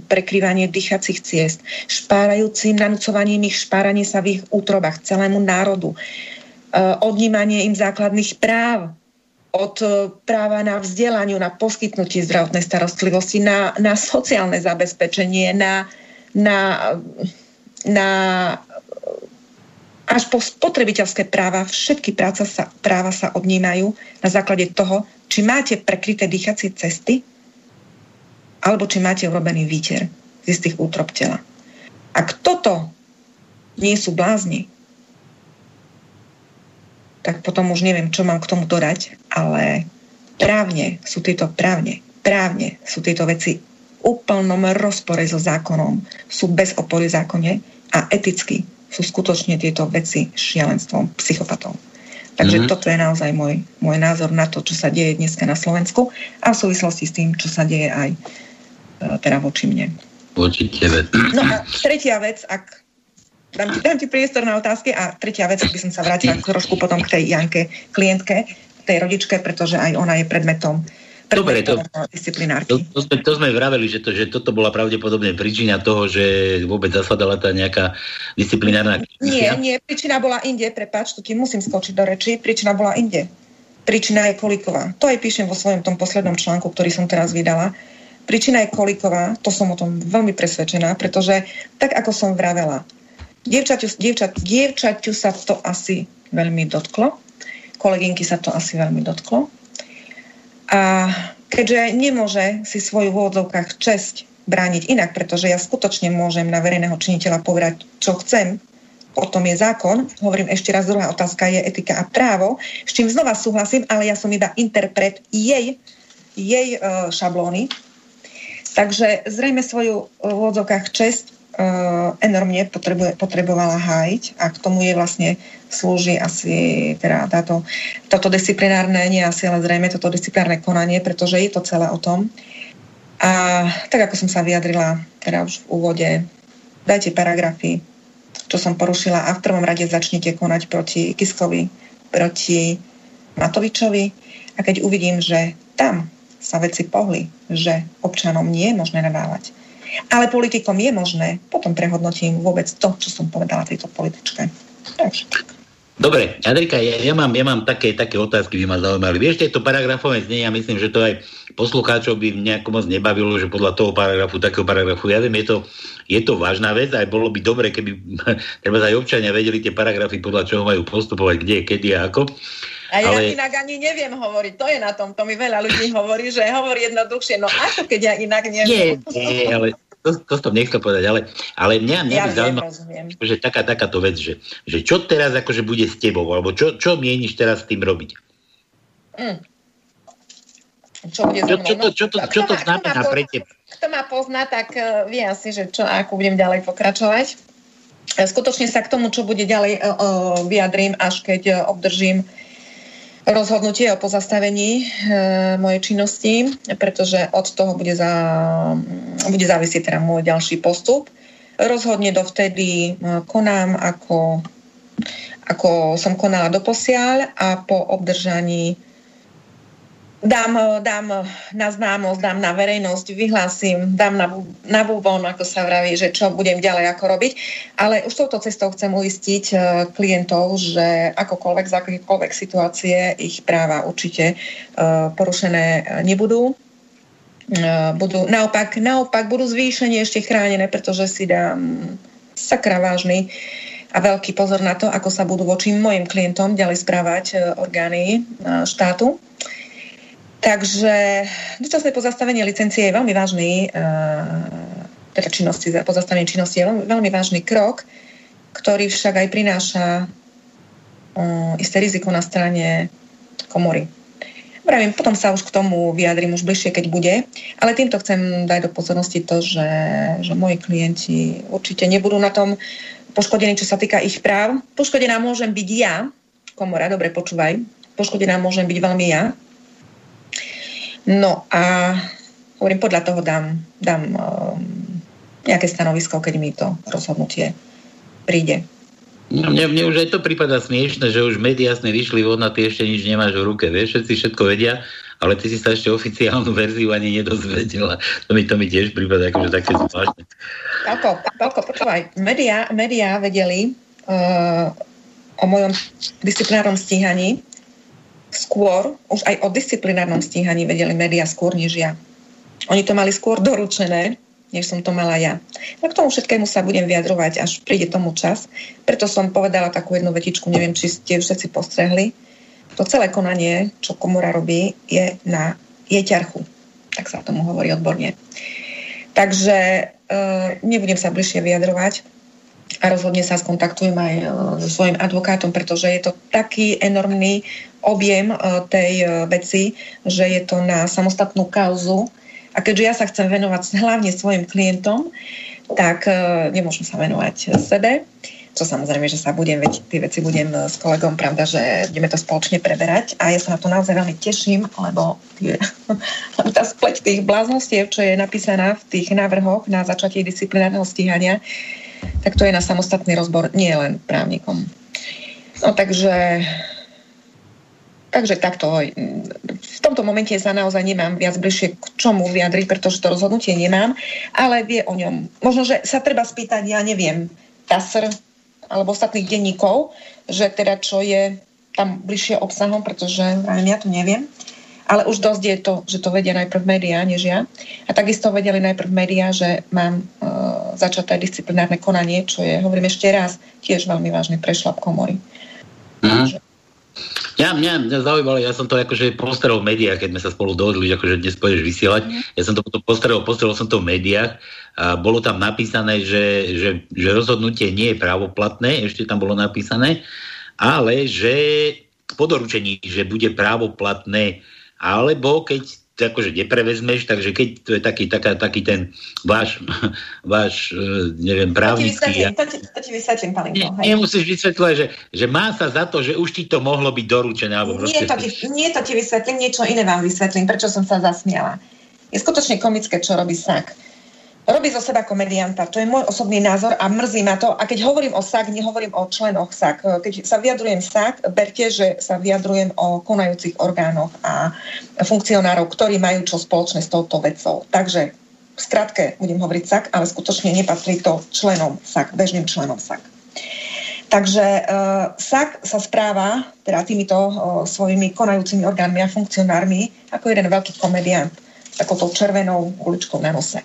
Speaker 2: prekrývanie dýchacích ciest, špárajúci nanúcovaním ich špáranie sa v ich útrobách celému národu, e, odnímanie im základných práv, od e, práva na vzdelaniu, na poskytnutie zdravotnej starostlivosti, na, na sociálne zabezpečenie, na, na, na až po spotrebiteľské práva, všetky práca sa, práva sa odnímajú na základe toho, či máte prekryté dýchacie cesty, alebo či máte urobený výter z istých útrop tela. Ak toto nie sú blázni, tak potom už neviem, čo mám k tomu dodať, ale právne sú tieto právne, právne sú tieto veci úplnom rozpore so zákonom, sú bez opory zákone a eticky sú skutočne tieto veci šialenstvom psychopatov. Takže mm-hmm. toto je naozaj môj, môj názor na to, čo sa deje dneska na Slovensku a v súvislosti s tým, čo sa deje aj e, teda voči mne.
Speaker 1: Voči tebe.
Speaker 2: No a tretia vec, ak dám ti, dám ti priestor na otázky a tretia vec, by som sa vrátila trošku potom k tej Janke, klientke, tej rodičke, pretože aj ona je predmetom
Speaker 1: Dobre, to, to, to, sme, to sme vraveli, že, to, že toto bola pravdepodobne príčina toho, že vôbec zasadala tá nejaká disciplinárna...
Speaker 2: Nie, nie, príčina bola inde, prepáč, tu ti musím skočiť do reči, príčina bola inde. Príčina je koliková. To aj píšem vo svojom tom poslednom článku, ktorý som teraz vydala. Príčina je koliková, to som o tom veľmi presvedčená, pretože tak, ako som vravela, dievčaťu, dievčat, dievčaťu sa to asi veľmi dotklo, kolegynky sa to asi veľmi dotklo, a keďže nemôže si svoju v úvodzovkách česť brániť inak, pretože ja skutočne môžem na verejného činiteľa povedať, čo chcem, o tom je zákon. Hovorím ešte raz, druhá otázka je etika a právo, s čím znova súhlasím, ale ja som iba interpret jej, jej uh, šablóny. Takže zrejme svoju v úvodzovkách česť enormne potrebuje, potrebovala hájiť a k tomu je vlastne slúži asi teda táto, toto disciplinárne, nie asi, ale zrejme toto disciplinárne konanie, pretože je to celé o tom. A tak ako som sa vyjadrila teda už v úvode, dajte paragrafy, čo som porušila a v prvom rade začnite konať proti Kiskovi, proti Matovičovi a keď uvidím, že tam sa veci pohli, že občanom nie je možné nadávať, ale politikom je možné, potom prehodnotím vôbec to, čo som povedala tejto političke. Takže
Speaker 1: Dobre, Adrika, ja, ja, mám, ja mám také, také otázky, by ma zaujímali. Vieš, tieto paragrafové znenia, myslím, že to aj poslucháčov by nejako moc nebavilo, že podľa toho paragrafu, takého paragrafu, ja viem, je to, je to vážna vec, aj bolo by dobre, keby treba aj občania vedeli tie paragrafy, podľa čoho majú postupovať, kde, kedy a ako.
Speaker 2: A ja ale... inak ani neviem hovoriť, to je na tom, to mi veľa ľudí hovorí, že hovorí jednoduchšie, no ako keď ja inak neviem.
Speaker 1: Nie, nie, ale to, to som nechcel povedať, ale, ale mňa, mňa ja by zaujímalo, že taká, takáto vec, že, že čo teraz akože bude s tebou, alebo čo, čo mieniš teraz s tým robiť? Mm.
Speaker 2: Čo bude čo, čo, to, čo, to,
Speaker 1: čo to znamená pre teba?
Speaker 2: Kto ma pozná, tak uh, vie asi, že čo, ako budem ďalej pokračovať. Skutočne sa k tomu, čo bude ďalej, uh, uh, vyjadrím, až keď uh, obdržím rozhodnutie o pozastavení e, mojej činnosti, pretože od toho bude, za, bude závisieť teda môj ďalší postup. Rozhodne dovtedy e, konám ako, ako som konala doposiaľ a po obdržaní dám, dám na známosť, dám na verejnosť, vyhlásim, dám na, na bubon, ako sa vraví, že čo budem ďalej ako robiť. Ale už touto cestou chcem uistiť uh, klientov, že akokoľvek, za akékoľvek situácie ich práva určite porušené nebudú. Budú naopak, naopak budú zvýšenie ešte chránené, pretože si dám sakra vážny a veľký pozor na to, ako sa budú voči mojim klientom ďalej správať orgány štátu Takže dočasné pozastavenie licencie je veľmi vážny, uh, teda činnosti, pozastavenie činnosti je veľmi, veľmi vážny krok, ktorý však aj prináša uh, isté riziko na strane komory. Pravím, potom sa už k tomu vyjadrím už bližšie, keď bude, ale týmto chcem dať do pozornosti to, že, že moji klienti určite nebudú na tom poškodení, čo sa týka ich práv. Poškodená môžem byť ja, komora, dobre počúvaj, poškodená môžem byť veľmi ja, No a hovorím, podľa toho dám, dám um, nejaké stanovisko, keď mi to rozhodnutie príde.
Speaker 1: No, mne, mne už aj to prípada smiešne, že už médiá sme vyšli von a ty ešte nič nemáš v ruke. Vieš, všetci všetko vedia, ale ty si sa ešte oficiálnu verziu ani nedozvedela. To mi, to mi tiež prípada akože také zvláštne.
Speaker 2: Palko, Palko, počúvaj. Médiá, médiá vedeli uh, o mojom disciplinárnom stíhaní skôr, už aj o disciplinárnom stíhaní vedeli médiá skôr než ja. Oni to mali skôr doručené, než som to mala ja. No k tomu všetkému sa budem vyjadrovať, až príde tomu čas. Preto som povedala takú jednu vetičku, neviem, či ste všetci postrehli. To celé konanie, čo komora robí, je na jeťarchu. Tak sa tomu hovorí odborne. Takže e, nebudem sa bližšie vyjadrovať a rozhodne sa skontaktujem aj e, so svojím advokátom, pretože je to taký enormný objem e, tej e, veci, že je to na samostatnú kauzu. A keďže ja sa chcem venovať hlavne svojim klientom, tak nemôžem sa venovať sebe. To samozrejme, že sa budem, veď tie veci budem s kolegom, pravda, že budeme to spoločne preberať a ja sa na to naozaj veľmi teším, lebo tie, tá spleť tých bláznostiev, čo je napísaná v tých návrhoch na začatie disciplinárneho stíhania, tak to je na samostatný rozbor, nie len právnikom. No takže Takže takto. V tomto momente sa naozaj nemám viac bližšie k čomu vyjadriť, pretože to rozhodnutie nemám, ale vie o ňom. Možno, že sa treba spýtať, ja neviem, TASR alebo ostatných denníkov, že teda čo je tam bližšie obsahom, pretože ja to neviem. Ale už dosť je to, že to vedia najprv médiá, než ja. A takisto vedeli najprv médiá, že mám uh, začaté disciplinárne konanie, čo je, hovorím ešte raz, tiež veľmi vážny prešlap komory.
Speaker 1: Mm. Ja, mňa, mňa zaujímalo, ja som to akože postaral v médiách, keď sme sa spolu dohodli, akože dnes pôjdeš vysielať. Mm. Ja som to potom postaral, postaral som to v médiách a bolo tam napísané, že, že, že rozhodnutie nie je právoplatné, ešte tam bolo napísané, ale že po doručení, že bude právoplatné, alebo keď akože neprevezmeš, takže keď to je taký, taká, taký ten váš, váš e, neviem, právnický...
Speaker 2: To ti, to ti vysvetlím,
Speaker 1: Palinko. Ne, nemusíš vysvetľovať, že, že má sa za to, že už ti to mohlo byť doručené. Alebo
Speaker 2: nie, to ti, nie to ti vysvetlím, niečo iné vám vysvetlím, prečo som sa zasmiala. Je skutočne komické, čo robí SAK robí zo seba komedianta. To je môj osobný názor a mrzí ma to. A keď hovorím o SAK, nehovorím o členoch SAK. Keď sa vyjadrujem SAK, berte, že sa vyjadrujem o konajúcich orgánoch a funkcionárov, ktorí majú čo spoločné s touto vecou. Takže v skratke budem hovoriť SAK, ale skutočne nepatrí to členom SAK, bežným členom SAK. Takže uh, SAK sa správa teda týmito uh, svojimi konajúcimi orgánmi a funkcionármi ako jeden veľký komediant s takouto červenou uličkou na nose.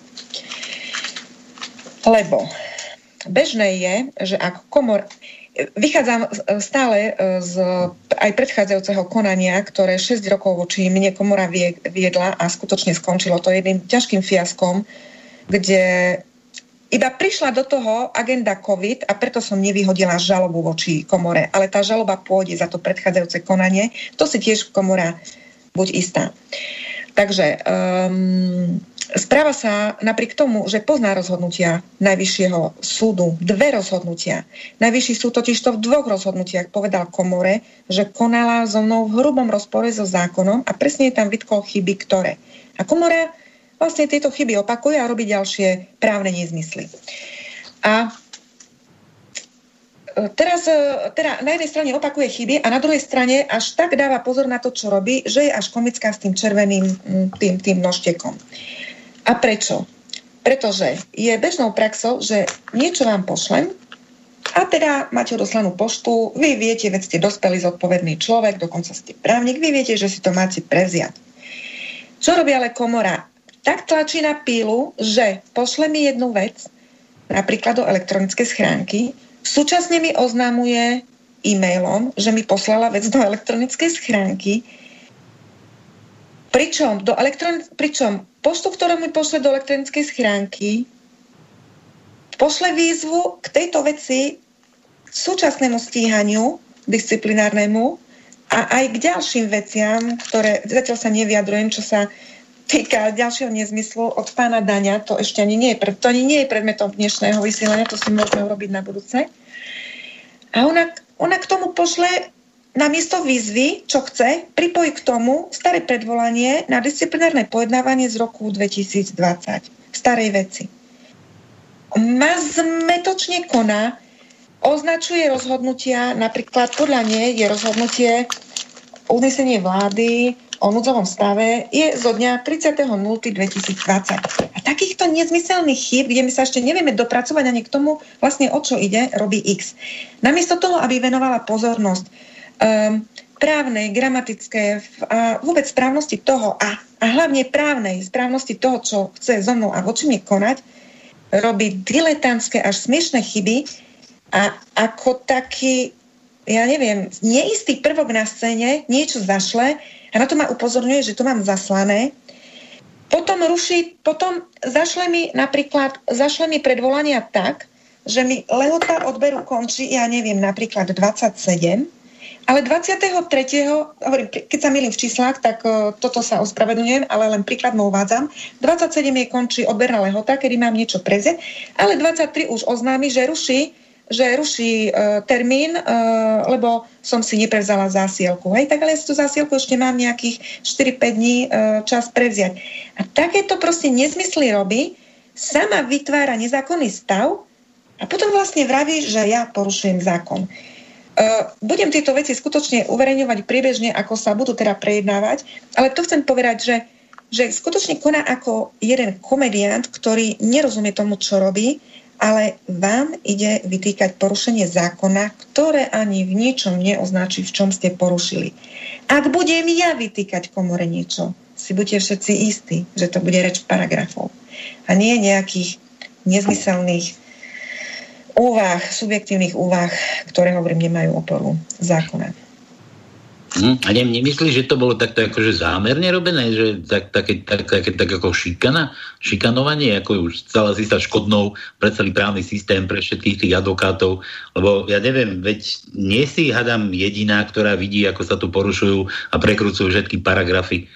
Speaker 2: Lebo bežné je, že ak komor... Vychádzam stále e, z aj predchádzajúceho konania, ktoré 6 rokov voči mne komora viedla a skutočne skončilo to jedným ťažkým fiaskom, kde iba prišla do toho agenda COVID a preto som nevyhodila žalobu voči komore. Ale tá žaloba pôjde za to predchádzajúce konanie. To si tiež komora buď istá. Takže um, správa sa napriek tomu, že pozná rozhodnutia Najvyššieho súdu, dve rozhodnutia. Najvyšší súd totiž to v dvoch rozhodnutiach povedal komore, že konala so mnou v hrubom rozpore so zákonom a presne je tam vytkol chyby, ktoré. A komora vlastne tieto chyby opakuje a robí ďalšie právne nezmysly. A teraz e, teda na jednej strane opakuje chyby a na druhej strane až tak dáva pozor na to, čo robí, že je až komická s tým červeným tým, tým nožtekom. A prečo? Pretože je bežnou praxou, že niečo vám pošlem a teda máte odoslanú poštu, vy viete, veď ste dospelý zodpovedný človek, dokonca ste právnik, vy viete, že si to máte prevziať. Čo robí ale komora? Tak tlačí na pílu, že pošle mi jednu vec, napríklad do elektronickej schránky, súčasne mi oznámuje e-mailom, že mi poslala vec do elektronickej schránky, pričom, do elektron- pričom poštu, ktorú mi pošle do elektronickej schránky, pošle výzvu k tejto veci súčasnému stíhaniu disciplinárnemu a aj k ďalším veciam, ktoré zatiaľ sa nevyjadrujem, čo sa týka ďalšieho nezmyslu od pána Daňa, to ešte ani nie je, to ani nie je predmetom dnešného vysielania, to si môžeme urobiť na budúce. A ona, ona k tomu pošle namiesto výzvy, čo chce, pripojí k tomu staré predvolanie na disciplinárne pojednávanie z roku 2020. Starej veci. Ma zmetočne koná, označuje rozhodnutia, napríklad podľa nej je rozhodnutie uznesenie vlády o núdzovom stave je zo dňa 30.0.2020. A takýchto nezmyselných chýb, kde my sa ešte nevieme dopracovať ani k tomu, vlastne o čo ide, robí X. Namiesto toho, aby venovala pozornosť um, právnej, gramatické a vôbec správnosti toho a, a hlavne právnej správnosti toho, čo chce so mnou a voči mne konať, robí diletantské až smiešné chyby a ako taký, ja neviem, neistý prvok na scéne niečo zašle a na to ma upozorňuje, že to mám zaslané. Potom ruší, potom zašle mi napríklad, zašle mi predvolania tak, že mi lehota odberu končí, ja neviem, napríklad 27 ale 23. hovorím, keď sa milím v číslach, tak uh, toto sa ospravedlňujem, ale len príkladmo uvádzam. 27 je končí odberná lehota, kedy mám niečo prezieť, ale 23 už oznámi, že ruší že ruší uh, termín, uh, lebo som si neprevzala zásielku. Hej, tak ale ja si tú zásielku ešte mám nejakých 4-5 dní uh, čas prevziať. A takéto proste nezmysly robí, sama vytvára nezákonný stav, A potom vlastne vraví, že ja porušujem zákon. Uh, budem tieto veci skutočne uverejňovať priebežne, ako sa budú teda prejednávať, ale to chcem povedať, že, že skutočne koná ako jeden komediant, ktorý nerozumie tomu, čo robí, ale vám ide vytýkať porušenie zákona, ktoré ani v ničom neoznačí, v čom ste porušili. Ak budem ja vytýkať komore niečo, si buďte všetci istí, že to bude reč paragrafov a nie nejakých nezmyselných úvah, subjektívnych úvah, ktoré hovorím, nemajú oporu zákona.
Speaker 1: Hm? A ne, nemyslíš, že to bolo takto akože zámerne robené, že tak, také, tak, také, tak ako šikana, šikanovanie, ako už stala si sa škodnou pre celý právny systém, pre všetkých tých advokátov, lebo ja neviem, veď nie si, hadám, jediná, ktorá vidí, ako sa tu porušujú a prekrúcujú všetky paragrafy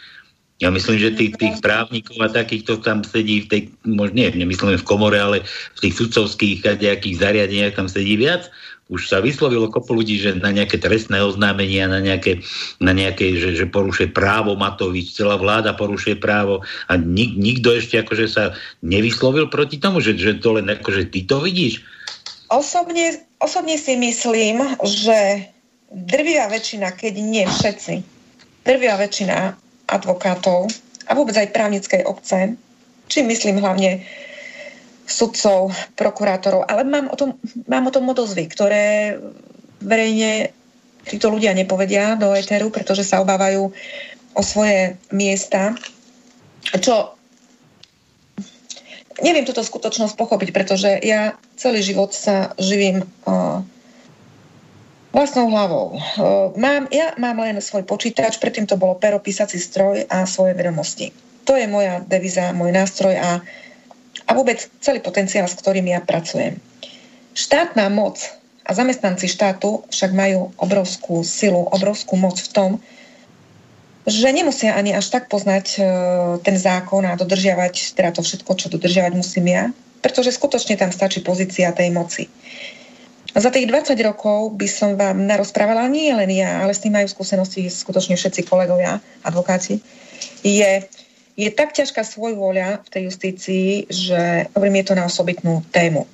Speaker 1: ja myslím, že tých, tých právnikov a takýchto tam sedí v tej, možno nie, nemyslíme v komore, ale v tých sudcovských a nejakých zariadeniach tam sedí viac. Už sa vyslovilo kopu ľudí, že na nejaké trestné oznámenia, na nejaké, na nejaké že, že porušuje právo Matovič, celá vláda porušuje právo a nik, nikto ešte akože sa nevyslovil proti tomu, že, že to len akože ty to vidíš.
Speaker 2: Osobne, osobne si myslím, že drvia väčšina, keď nie všetci, drvia väčšina advokátov a vôbec aj právnickej obce, či myslím hlavne sudcov, prokurátorov, ale mám o tom, mám o tom odozvy, ktoré verejne títo ľudia nepovedia do éteru, pretože sa obávajú o svoje miesta. Čo neviem túto skutočnosť pochopiť, pretože ja celý život sa živím uh, Vlastnou hlavou. Mám, ja mám len svoj počítač, predtým to bolo pero, písací stroj a svoje vedomosti. To je moja deviza, môj nástroj a, a vôbec celý potenciál, s ktorým ja pracujem. Štátna moc a zamestnanci štátu však majú obrovskú silu, obrovskú moc v tom, že nemusia ani až tak poznať e, ten zákon a dodržiavať teda to všetko, čo dodržiavať musím ja, pretože skutočne tam stačí pozícia tej moci. Za tých 20 rokov by som vám narozprávala nie len ja, ale s tým majú skúsenosti skutočne všetci kolegovia, advokáti. Je, je tak ťažká svojvôľa v tej justícii, že hovorím, je to na osobitnú tému.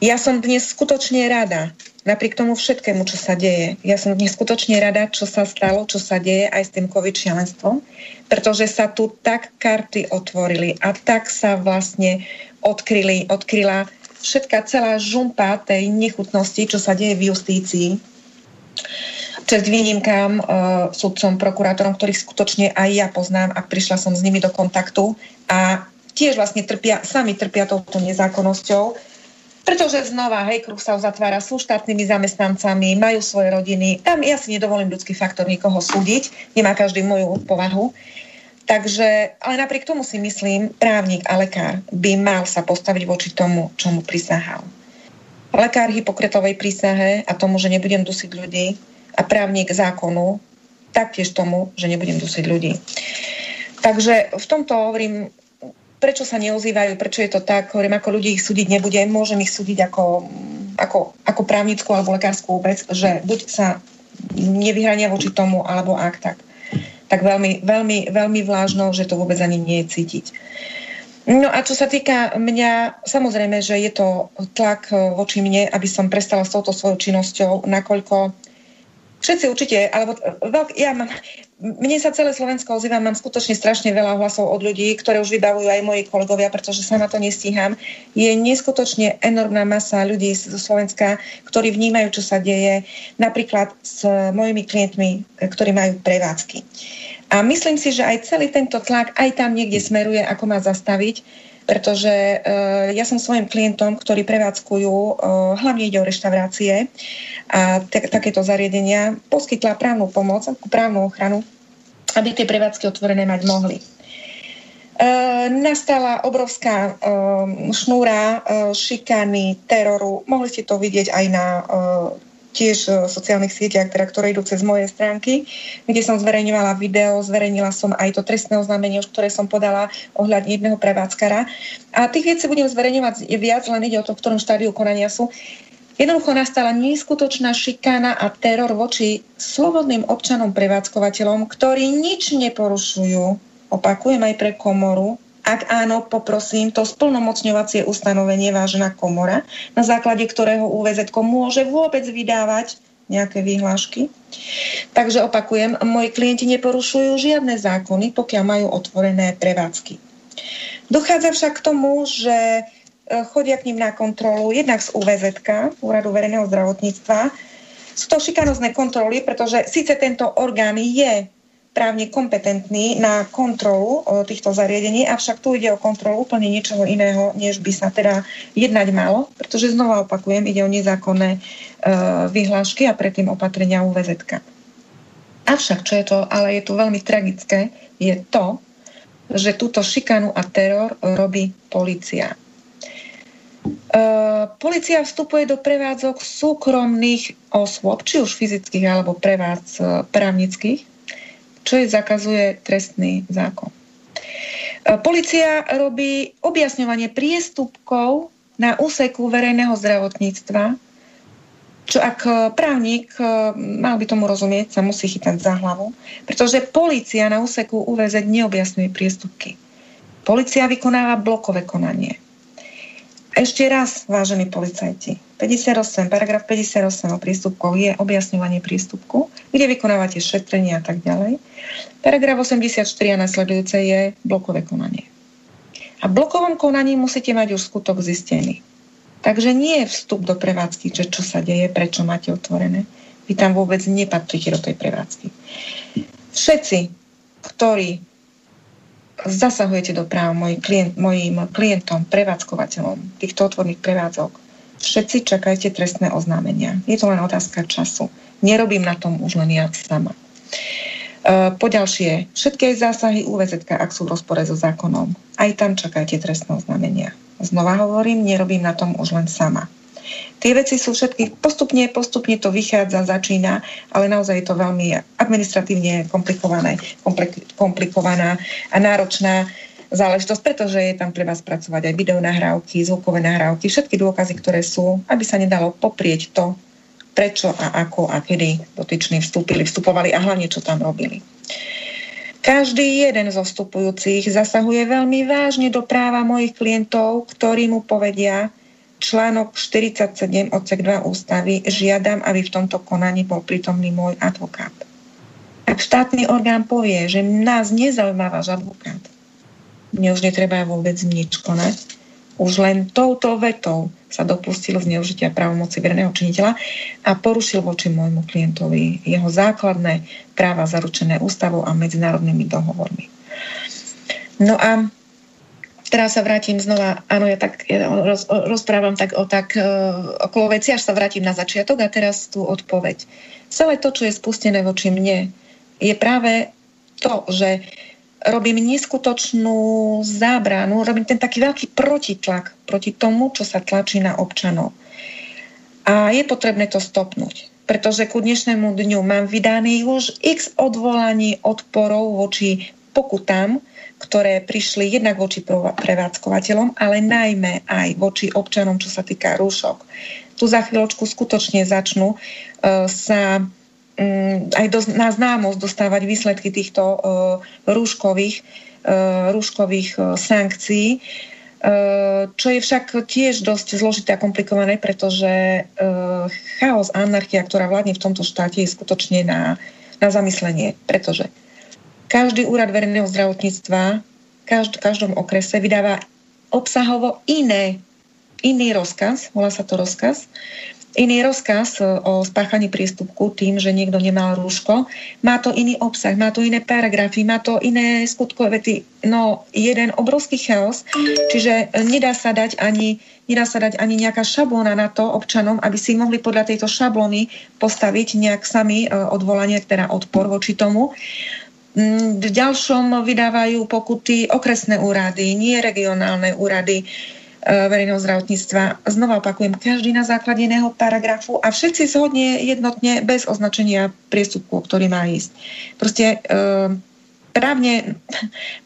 Speaker 2: Ja som dnes skutočne rada, napriek tomu všetkému, čo sa deje. Ja som dnes skutočne rada, čo sa stalo, čo sa deje aj s tým COVID šialenstvom, pretože sa tu tak karty otvorili a tak sa vlastne odkryli, odkryla všetká celá žumpa tej nechutnosti, čo sa deje v justícii, čest výnimkám uh, sudcom, prokurátorom, ktorých skutočne aj ja poznám a prišla som s nimi do kontaktu a tiež vlastne trpia, sami trpia touto nezákonnosťou, pretože znova, hej, kruh sa uzatvára, sú štátnymi zamestnancami, majú svoje rodiny. Tam ja si nedovolím ľudský faktor nikoho súdiť, nemá každý moju povahu. Takže, ale napriek tomu si myslím, právnik a lekár by mal sa postaviť voči tomu, čo mu prisahal. Lekár Hipokretovej prísahe a tomu, že nebudem dusiť ľudí a právnik zákonu taktiež tomu, že nebudem dusiť ľudí. Takže v tomto hovorím, prečo sa neozývajú, prečo je to tak, hovorím, ako ľudí ich súdiť nebudem, môžem ich súdiť ako, ako, ako právnickú alebo lekárskú vec, že buď sa nevyhrania voči tomu, alebo ak tak tak veľmi, veľmi, veľmi vlážno, že to vôbec ani nie je cítiť. No a čo sa týka mňa, samozrejme, že je to tlak voči mne, aby som prestala s touto svojou činnosťou, nakoľko všetci určite, alebo veľk, ja mám, mne sa celé Slovensko ozýva, mám skutočne strašne veľa hlasov od ľudí, ktoré už vybavujú aj moji kolegovia, pretože sa na to nestíham. Je neskutočne enormná masa ľudí zo Slovenska, ktorí vnímajú, čo sa deje, napríklad s mojimi klientmi, ktorí majú prevádzky. A myslím si, že aj celý tento tlak aj tam niekde smeruje, ako má zastaviť, pretože uh, ja som svojim klientom, ktorí prevádzkujú, uh, hlavne ide o reštaurácie a takéto zariadenia, poskytla právnu pomoc, právnu ochranu, aby tie prevádzky otvorené mať mohli. Uh, nastala obrovská uh, šnúra uh, šikany, teroru. Mohli ste to vidieť aj na uh, tiež v e, sociálnych sieťach, teda, ktoré idú cez moje stránky, kde som zverejňovala video, zverejnila som aj to trestné oznámenie, ktoré som podala ohľadne jedného prevádzkara. A tých vecí budem zverejňovať viac, len ide o to, v ktorom štádiu konania sú. Jednoducho nastala neskutočná šikána a teror voči slobodným občanom prevádzkovateľom, ktorí nič neporušujú, opakujem aj pre komoru, Ak áno, poprosím to splnomocňovacie ustanovenie, vážená komora, na základe ktorého UVZ môže vôbec vydávať nejaké výhlášky. Takže opakujem, moji klienti neporušujú žiadne zákony, pokiaľ majú otvorené prevádzky. Dochádza však k tomu, že e, chodia k ním na kontrolu jednak z UVZ, Úradu verejného zdravotníctva. Sú to šikanozné kontroly, pretože síce tento orgán je právne kompetentný na kontrolu týchto zariadení, avšak tu ide o kontrolu úplne niečoho iného, než by sa teda jednať malo, pretože znova opakujem, ide o nezákonné e, vyhlášky a predtým opatrenia UVZ. Avšak, čo je to, ale je tu veľmi tragické, je to, že túto šikanu a teror robí policia. Uh, policia vstupuje do prevádzok súkromných osôb, či už fyzických alebo prevádz uh, právnických, čo je zakazuje trestný zákon. E, Polícia robí objasňovanie priestupkov na úseku verejného zdravotníctva, čo ak právnik e, mal by tomu rozumieť, sa musí chytať za hlavu, pretože policia na úseku UVZ neobjasňuje priestupky. Polícia vykonáva blokové konanie. Ešte raz, vážení policajti, 58, paragraf 58 o prístupkoch je objasňovanie prístupku, kde vykonávate šetrenie a tak ďalej. Paragraf 84 a nasledujúce je blokové konanie. A v blokovom konaní musíte mať už skutok zistený. Takže nie je vstup do prevádzky, že čo sa deje, prečo máte otvorené. Vy tam vôbec nepatríte do tej prevádzky. Všetci, ktorí zasahujete do práv mojim, klient, mojim klientom, prevádzkovateľom týchto otvorných prevádzok, všetci čakajte trestné oznámenia. Je to len otázka času. Nerobím na tom už len ja sama. E, poďalšie, všetky zásahy UVZ, ak sú v rozpore so zákonom, aj tam čakajte trestné oznámenia. Znova hovorím, nerobím na tom už len sama. Tie veci sú všetky postupne, postupne to vychádza, začína, ale naozaj je to veľmi administratívne komplikované, komplikovaná a náročná záležitosť, pretože je tam treba spracovať aj videonahrávky, zvukové nahrávky, všetky dôkazy, ktoré sú, aby sa nedalo poprieť to, prečo a ako a kedy dotyční vstúpili, vstupovali a hlavne čo tam robili. Každý jeden zo vstupujúcich zasahuje veľmi vážne do práva mojich klientov, ktorí mu povedia, článok 47 odsek 2 ústavy žiadam, aby v tomto konaní bol prítomný môj advokát. Ak štátny orgán povie, že nás nezaujíma váš advokát, mne už netreba vôbec nič konať, už len touto vetou sa dopustil zneužitia právomoci verejného činiteľa a porušil voči môjmu klientovi jeho základné práva zaručené ústavou a medzinárodnými dohovormi. No a teraz sa vrátim znova, áno, ja tak ja roz, rozprávam tak o tak uh, okolo veci, až sa vrátim na začiatok a teraz tú odpoveď. Celé to, čo je spustené voči mne, je práve to, že robím neskutočnú zábranu, robím ten taký veľký protitlak proti tomu, čo sa tlačí na občanov. A je potrebné to stopnúť, pretože ku dnešnému dňu mám vydaný už x odvolaní odporov voči pokutám, ktoré prišli jednak voči prevádzkovateľom, ale najmä aj voči občanom, čo sa týka rúšok. Tu za chvíľočku skutočne začnú uh, sa aj do, na známosť dostávať výsledky týchto uh, rúškových, uh, rúškových uh, sankcií, čo je však tiež dosť zložité a komplikované, pretože chaos a anarchia, ktorá vládne v tomto štáte, je skutočne na, na zamyslenie, pretože každý úrad verejného zdravotníctva v každ- každom okrese vydáva obsahovo iné, iný rozkaz, volá sa to rozkaz, iný rozkaz e, o spáchaní priestupku tým, že niekto nemal rúško. Má to iný obsah, má to iné paragrafy, má to iné skutkové vety. No, jeden obrovský chaos, čiže nedá sa dať ani, nedá sa dať ani nejaká šablóna na to občanom, aby si mohli podľa tejto šablóny postaviť nejak sami e, odvolanie, teda odpor voči tomu. Mm, v ďalšom vydávajú pokuty okresné úrady, nie regionálne úrady e, verejného zdravotníctva. Znova opakujem, každý na základe iného paragrafu a všetci zhodne jednotne bez označenia priestupku, ktorý má ísť. Proste e, právne,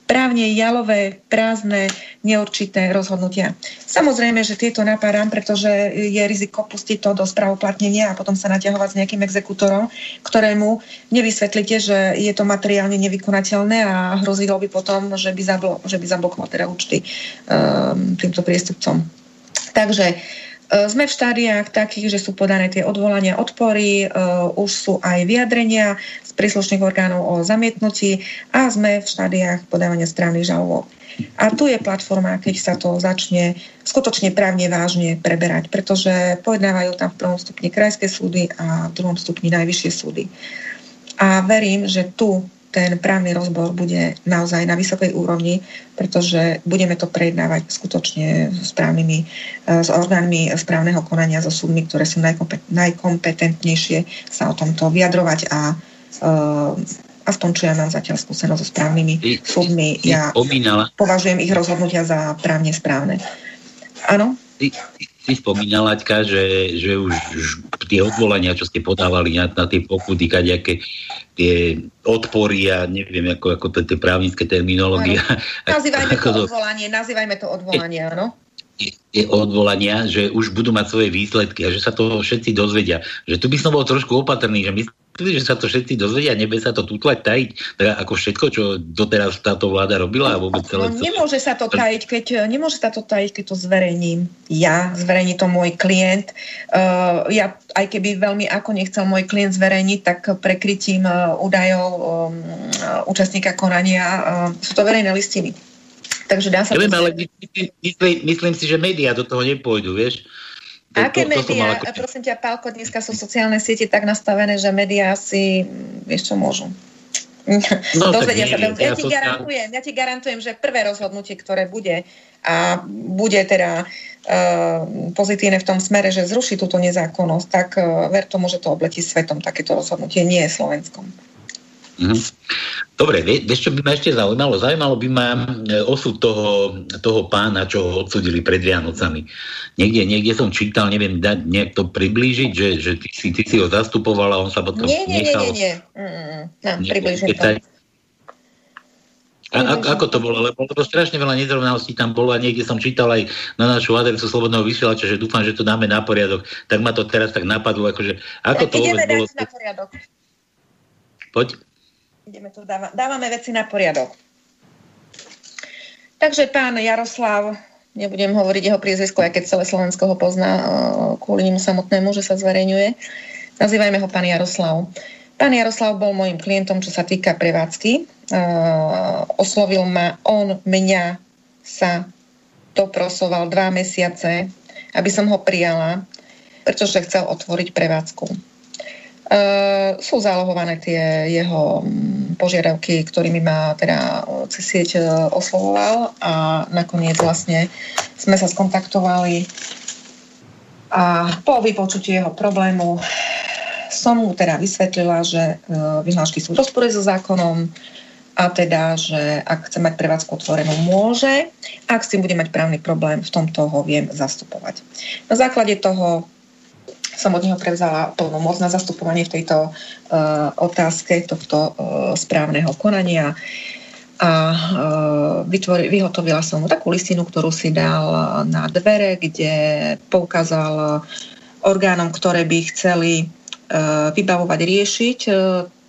Speaker 2: právne jalové, prázdne, neurčité rozhodnutia. Samozrejme, že tieto napáram, pretože je riziko pustiť to do správoplatnenia a potom sa naťahovať s nejakým exekútorom, ktorému nevysvetlíte, že je to materiálne nevykonateľné a hrozilo by potom, že by, zablo, že by zablokoval teda účty um, týmto priestupcom. Takže E, sme v štádiách takých, že sú podané tie odvolania odpory, uh, už sú aj vyjadrenia príslušných orgánov o zamietnutí a sme v štádiách podávania správnych žalob. A tu je platforma, keď sa to začne skutočne právne vážne preberať, pretože pojednávajú tam v prvom stupni krajské súdy a v druhom stupni najvyššie súdy. A verím, že tu ten právny rozbor bude naozaj na vysokej úrovni, pretože budeme to prejednávať skutočne s právnymi, eh, s orgánmi správneho konania, so súdmi, ktoré sú najkompetentnejšie sa o tomto vyjadrovať a uh, aspoň čo ja mám zatiaľ skúsenosť so správnymi ty, súdmi, ty, ja spomínala. považujem ich rozhodnutia za právne správne. Áno?
Speaker 1: Ty, ty, ty spomínala, Aťka, že, že už, už tie odvolania, čo ste podávali na, na tie pokuty, kadejaké tie odpory a neviem, ako, ako to tie právnické terminológie.
Speaker 2: Nazývajme to odvolanie, nazývajme to odvolanie, áno
Speaker 1: odvolania, že už budú mať svoje výsledky a že sa to všetci dozvedia. Že tu by som bol trošku opatrný, že myslíte, že sa to všetci dozvedia, nebe sa to tutlať, tajiť, teda ako všetko, čo doteraz táto vláda robila a vôbec celé...
Speaker 2: No, nemôže sa to tajiť, keď, nemôže sa to tajiť, keď to zverejním ja, zverejní to môj klient. Uh, ja, aj keby veľmi ako nechcel môj klient zverejniť, tak prekrytím uh, údajov um, uh, účastníka konania. Uh, sú to verejné listiny. Takže dá sa...
Speaker 1: Neviem, ale myslím, myslím si, že médiá do toho nepôjdu, vieš.
Speaker 2: To, Aké to, to médiá? Ako... Prosím ťa, Pálko, dneska sú sociálne siete tak nastavené, že médiá si, vieš čo, môžu. No, Dozvedia sa. Ja ti, garantujem, ja ti garantujem, že prvé rozhodnutie, ktoré bude a bude teda uh, pozitívne v tom smere, že zruší túto nezákonnosť, tak uh, ver tomu, že to obletí svetom takéto rozhodnutie, nie je Slovenskom.
Speaker 1: Mm-hmm. Dobre, vieš, čo by ma ešte zaujímalo? Zaujímalo by ma e, osud toho, toho pána, čo ho odsudili pred Vianocami. Niekde, niekde som čítal, neviem, da, nejak to priblížiť, že, že ty, si, ty si ho zastupoval a on sa potom
Speaker 2: nie, nie, nechal... Nie, nie, nie, mm, no, priblížim to.
Speaker 1: A, ako, ako to bolo? Lebo to strašne veľa nezrovnalostí tam bolo a niekde som čítal aj na našu adresu Slobodného vysielača, že dúfam, že to dáme na poriadok. Tak ma to teraz tak napadlo, akože ako tak to vôbec bolo... na poriadok. Poď.
Speaker 2: Ideme tu, dáva, dávame veci na poriadok. Takže pán Jaroslav, nebudem hovoriť jeho priezvisko, aj keď celé Slovensko ho pozná kvôli nemu samotnému, že sa zverejňuje. Nazývajme ho pán Jaroslav. Pán Jaroslav bol môjim klientom, čo sa týka prevádzky. Uh, oslovil ma, on mňa sa doprosoval dva mesiace, aby som ho prijala, pretože chcel otvoriť prevádzku. Uh, sú zálohované tie jeho um, požiadavky, ktorými ma teda cez sieť uh, oslovoval a nakoniec vlastne sme sa skontaktovali a po vypočutí jeho problému som mu teda vysvetlila, že uh, vyhlášky sú v rozpore so zákonom a teda, že ak chce mať prevádzku otvorenú, môže. Ak s tým bude mať právny problém, v tomto ho viem zastupovať. Na základe toho som od neho prevzala plnú moc na zastupovanie v tejto uh, otázke tohto uh, správneho konania a uh, vytvori, vyhotovila som mu takú listinu, ktorú si dal na dvere, kde poukázal orgánom, ktoré by chceli vybavovať, riešiť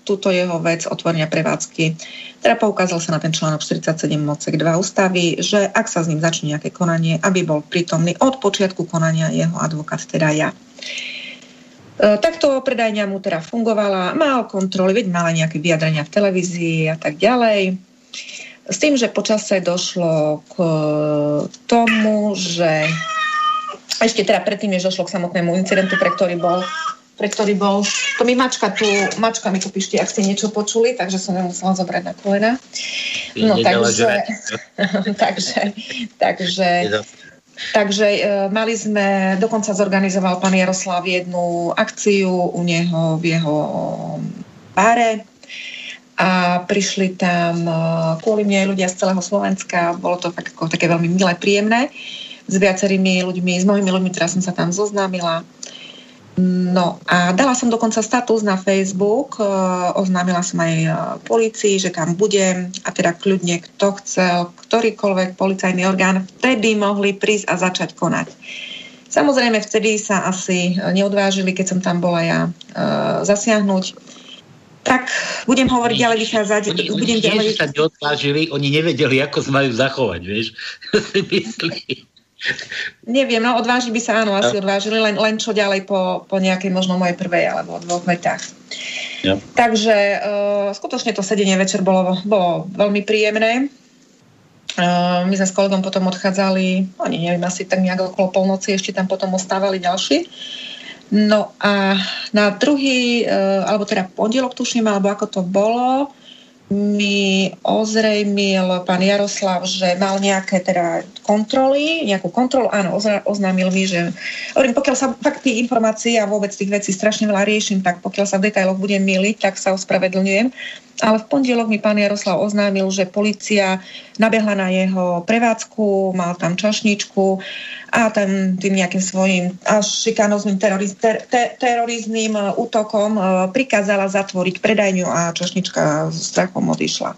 Speaker 2: túto jeho vec otvorenia prevádzky. Teda poukázal sa na ten článok 47 odsek 2 ústavy, že ak sa s ním začne nejaké konanie, aby bol prítomný od počiatku konania jeho advokát, teda ja. E, takto predajňa mu teda fungovala, mal kontroly, veď mala nejaké vyjadrenia v televízii a tak ďalej. S tým, že počase došlo k tomu, že ešte teda predtým, než došlo k samotnému incidentu, pre ktorý bol pre ktorý bol, to mi mačka tu, mačka mi tu píšte, ak ste niečo počuli, takže som ju musela zobrať na kolena. No takže, takže, takže, Takže e, mali sme, dokonca zorganizoval pán Jaroslav jednu akciu u neho v jeho bare a prišli tam e, kvôli mne ľudia z celého Slovenska. Bolo to fakt ako také veľmi milé, príjemné s viacerými ľuďmi, s mnohými ľuďmi, teraz som sa tam zoznámila. No a dala som dokonca status na Facebook, e, oznámila som aj e, policii, že tam budem a teda kľudne kto chcel, ktorýkoľvek policajný orgán, vtedy mohli prísť a začať konať. Samozrejme, vtedy sa asi neodvážili, keď som tam bola ja, e, zasiahnuť. Tak budem hovoriť ďalej, vychádzať.
Speaker 1: Oni,
Speaker 2: budem
Speaker 1: oni ďalej... sa neodvážili, oni nevedeli, ako sa majú zachovať, vieš. myslí.
Speaker 2: Neviem, no odvážili by sa, áno, asi odvážili, len, len čo ďalej po, po nejakej možno mojej prvej alebo dvoch vetách. Ja. Takže uh, skutočne to sedenie večer bolo, bolo veľmi príjemné. Uh, my sme s kolegom potom odchádzali, ani neviem, asi tak nejak okolo polnoci, ešte tam potom ostávali ďalší. No a na druhý, uh, alebo teda pondelok tuším, alebo ako to bolo, mi ozrejmil pán Jaroslav, že mal nejaké teda kontroly, nejakú kontrolu, áno, oznámil mi, že hovorím, pokiaľ sa fakt tých informácií a vôbec tých vecí strašne veľa riešim, tak pokiaľ sa v detailoch budem miliť, tak sa ospravedlňujem. Ale v pondelok mi pán Jaroslav oznámil, že policia nabehla na jeho prevádzku, mal tam čašničku a tam tým nejakým svojim až šikanóznym teroriz, ter, ter, terorizným uh, útokom uh, prikázala zatvoriť predajňu a čašnička s strachom odišla.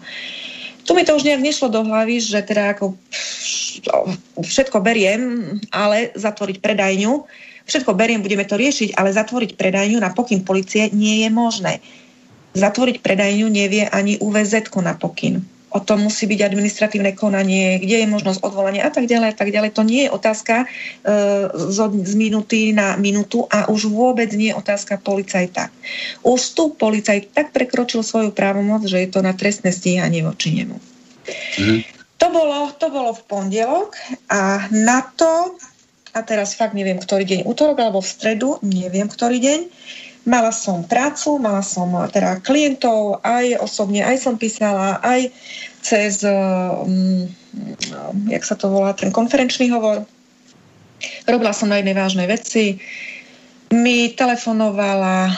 Speaker 2: Tu mi to už nejak nešlo do hlavy, že teda ako všetko beriem, ale zatvoriť predajňu, všetko beriem, budeme to riešiť, ale zatvoriť predajňu na pokyn policie nie je možné. Zatvoriť predajňu nevie ani UVZ na pokyn o tom musí byť administratívne konanie, kde je možnosť odvolania a tak ďalej a tak ďalej. To nie je otázka e, z, z minúty na minútu a už vôbec nie je otázka policajta. Už tu policajt tak prekročil svoju právomoc, že je to na trestné stíhanie voči nemu. Mm. To, bolo, to bolo v pondelok a na to, a teraz fakt neviem, ktorý deň, útorok alebo v stredu, neviem, ktorý deň, Mala som prácu, mala som teda klientov, aj osobne, aj som písala, aj cez, um, jak sa to volá, ten konferenčný hovor. Robila som na jednej vážnej veci. Mi telefonovala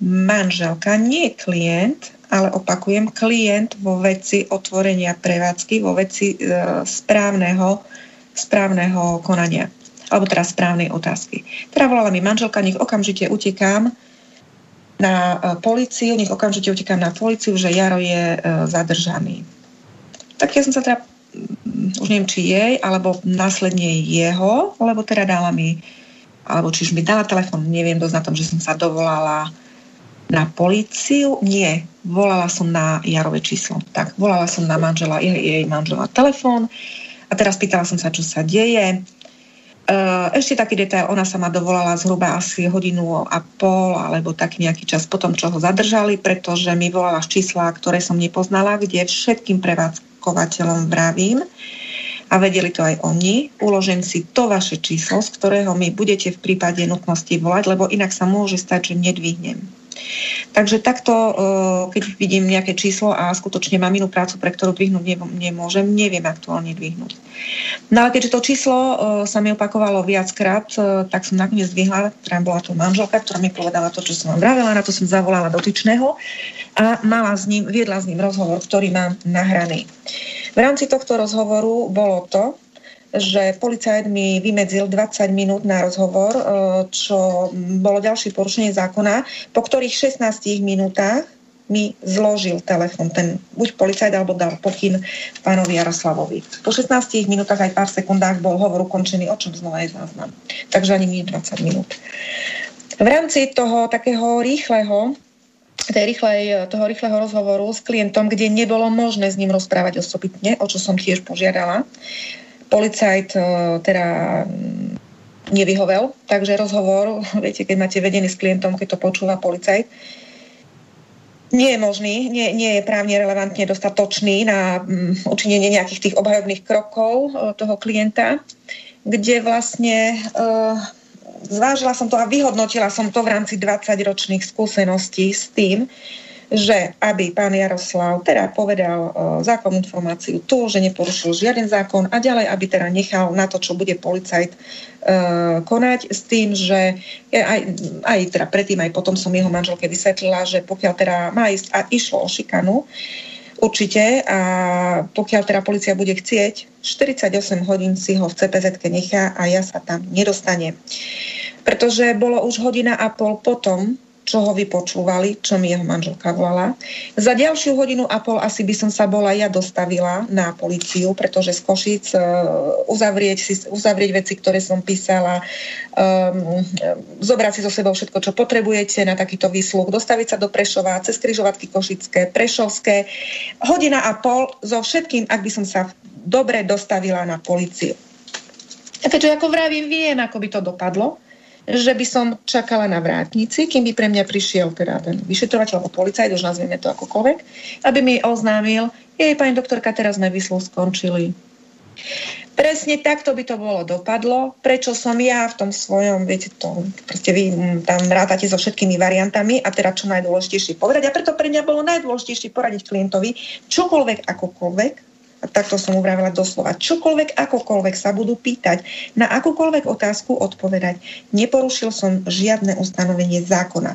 Speaker 2: manželka, nie klient, ale opakujem, klient vo veci otvorenia prevádzky, vo veci uh, správneho, správneho konania alebo teraz správnej otázky. Teda volala mi manželka, nech okamžite utekám na e, policiu, nech okamžite utekám na policiu, že Jaro je e, zadržaný. Tak ja som sa teda, mm, už neviem, či jej, alebo následne jeho, lebo teda dala mi, alebo či už mi dala telefon, neviem dosť na tom, že som sa dovolala na policiu. Nie, volala som na Jarové číslo. Tak, volala som na manžela, jej, jej manžela telefón a teraz pýtala som sa, čo sa deje. Eh, ešte taký detail, ona sa ma dovolala zhruba asi hodinu a pol alebo taký nejaký čas potom, čo ho zadržali, pretože mi volala z čísla, ktoré som nepoznala, kde všetkým prevádzkovateľom vravím a vedeli to aj oni, uložím si to vaše číslo, z ktorého mi budete v prípade nutnosti volať, lebo inak sa môže stať, že nedvihnem. Takže takto, e, keď vidím nejaké číslo a skutočne mám inú prácu, pre ktorú dvihnúť nemôžem, neviem aktuálne dvihnúť. No ale keďže to číslo e, sa mi opakovalo viackrát, e, tak som nakoniec zdvihla, ktorá bola tu manželka, ktorá mi povedala to, čo som vám vravela, na to som zavolala dotyčného a mala s ním, viedla s ním rozhovor, ktorý mám nahraný. V rámci tohto rozhovoru bolo to, že policajt mi vymedzil 20 minút na rozhovor, e, čo bolo ďalšie porušenie zákona, po ktorých 16 minútach mi zložil telefon, ten buď policajt alebo dal pokyn pánovi Jaroslavovi. Po 16 minútach aj pár sekundách bol hovor ukončený, o čom znova je záznam. Takže ani nie 20 minút. V rámci toho takého rýchleho tej rýchlej, toho rýchleho rozhovoru s klientom, kde nebolo možné s ním rozprávať osobitne, o čo som tiež požiadala, policajt e, teda nevyhovel, takže rozhovor, viete, keď máte vedený s klientom, keď to počúva policajt, nie je možný, nie, nie je právne relevantne dostatočný na um, učinenie nejakých tých obhajobných krokov uh, toho klienta, kde vlastne uh, zvážila som to a vyhodnotila som to v rámci 20-ročných skúseností s tým, že aby pán Jaroslav teda povedal uh, zákonnú informáciu tu, že neporušil žiaden zákon a ďalej, aby teda nechal na to, čo bude policajt uh, konať s tým, že aj, aj teda predtým, aj potom som jeho manželke vysvetlila, že pokiaľ teda má ísť a išlo o šikanu, Určite a pokiaľ teda policia bude chcieť, 48 hodín si ho v CPZ nechá a ja sa tam nedostanem. Pretože bolo už hodina a pol potom, čo ho vypočúvali, čo mi jeho manželka volala. Za ďalšiu hodinu a pol asi by som sa bola ja dostavila na policiu, pretože z Košic uh, uzavrieť, si, uzavrieť veci, ktoré som písala, um, zobrať si so sebou všetko, čo potrebujete na takýto výsluch, dostaviť sa do Prešova, cez križovatky Košické, Prešovské. Hodina a pol so všetkým, ak by som sa dobre dostavila na policiu. A keďže ako vravím, viem, ako by to dopadlo, že by som čakala na vrátnici, kým by pre mňa prišiel teda ten vyšetrovateľ alebo policajt, už nazvieme to akokoľvek, aby mi oznámil, jej pani doktorka, teraz sme vyslu skončili. Presne takto by to bolo dopadlo. Prečo som ja v tom svojom, viete to, proste vy tam rátate so všetkými variantami a teda čo najdôležitejšie povedať. A preto pre mňa bolo najdôležitejšie poradiť klientovi čokoľvek, akokoľvek, takto som upravila doslova, čokoľvek, akokoľvek sa budú pýtať, na akúkoľvek otázku odpovedať. Neporušil som žiadne ustanovenie zákona.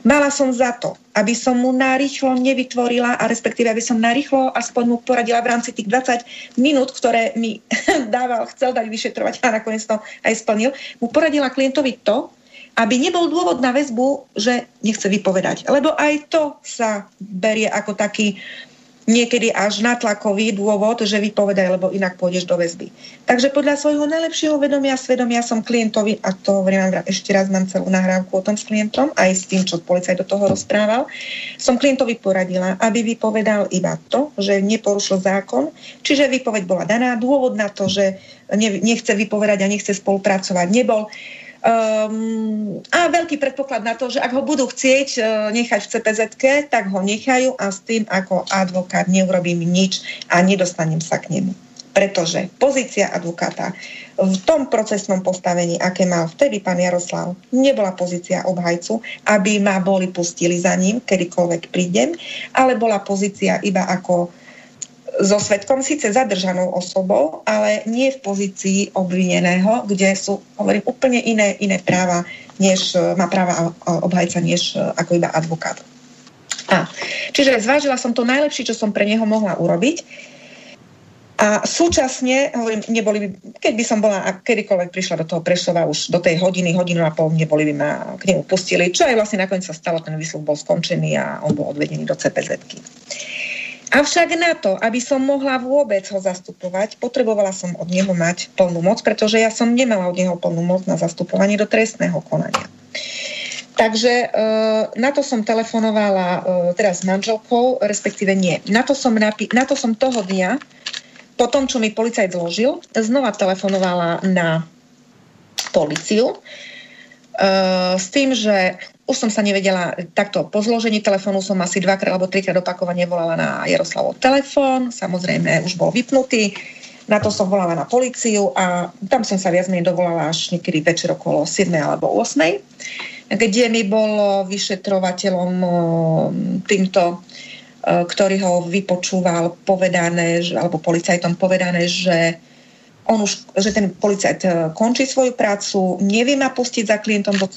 Speaker 2: Mala som za to, aby som mu narýchlo nevytvorila a respektíve, aby som narýchlo aspoň mu poradila v rámci tých 20 minút, ktoré mi dával, chcel dať vyšetrovať a nakoniec to aj splnil, mu poradila klientovi to, aby nebol dôvod na väzbu, že nechce vypovedať. Lebo aj to sa berie ako taký niekedy až natlakový dôvod, že vypovedaj, lebo inak pôjdeš do väzby. Takže podľa svojho najlepšieho vedomia a svedomia som klientovi, a to hovorím ešte raz, mám celú nahrávku o tom s klientom, aj s tým, čo policaj do toho rozprával, som klientovi poradila, aby vypovedal iba to, že neporušil zákon, čiže výpoveď bola daná, dôvod na to, že nechce vypovedať a nechce spolupracovať nebol. Um, a veľký predpoklad na to, že ak ho budú chcieť uh, nechať v cpz tak ho nechajú a s tým ako advokát neurobím nič a nedostanem sa k nemu. Pretože pozícia advokáta v tom procesnom postavení, aké mal vtedy pán Jaroslav, nebola pozícia obhajcu, aby ma boli pustili za ním, kedykoľvek prídem, ale bola pozícia iba ako so svetkom, síce zadržanou osobou, ale nie v pozícii obvineného, kde sú, hovorím, úplne iné, iné práva, než e, má práva obhajca, než e, ako iba advokát. A, čiže zvážila som to najlepšie, čo som pre neho mohla urobiť. A súčasne, hovorím, neboli by, keď by som bola a kedykoľvek prišla do toho Prešova už do tej hodiny, hodinu a pol, neboli by ma k nemu pustili, čo aj vlastne nakoniec sa stalo, ten výsluh bol skončený a on bol odvedený do cpz -ky. Avšak na to, aby som mohla vôbec ho zastupovať, potrebovala som od neho mať plnú moc, pretože ja som nemala od neho plnú moc na zastupovanie do trestného konania. Takže e, na to som telefonovala e, teraz s manželkou, respektíve nie. Na to, som napi- na to som toho dňa, po tom, čo mi policajt zložil, znova telefonovala na policiu e, s tým, že už som sa nevedela, takto po zložení telefónu som asi dvakrát alebo trikrát opakovane volala na Jaroslavov telefón, samozrejme už bol vypnutý, na to som volala na policiu a tam som sa viac menej dovolala až niekedy večer okolo 7 alebo 8, kde mi bol vyšetrovateľom týmto ktorý ho vypočúval, povedané, alebo policajtom povedané, že on už, že ten policajt e, končí svoju prácu, nevie ma pustiť za klientom do,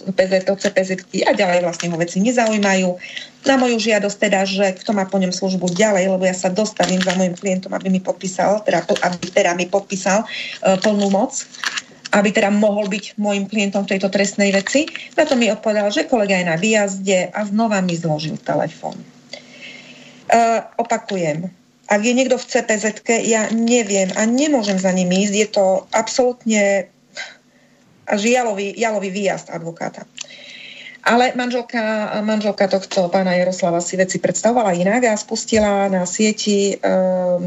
Speaker 2: do CPZ a ďalej vlastne ho veci nezaujímajú. Na moju žiadosť teda, že kto má po ňom službu ďalej, lebo ja sa dostavím za môjim klientom, aby mi podpísal, teda, aby teda mi podpísal uh, plnú moc aby teda mohol byť môjim klientom v tejto trestnej veci. Na to mi odpovedal, že kolega je na výjazde a znova mi zložil telefón. Uh, opakujem, ak je niekto v cpz ja neviem a nemôžem za ním ísť. Je to absolútne až jalový, jalový výjazd advokáta. Ale manželka, manželka tohto pána Jaroslava si veci predstavovala inak a spustila na sieti um,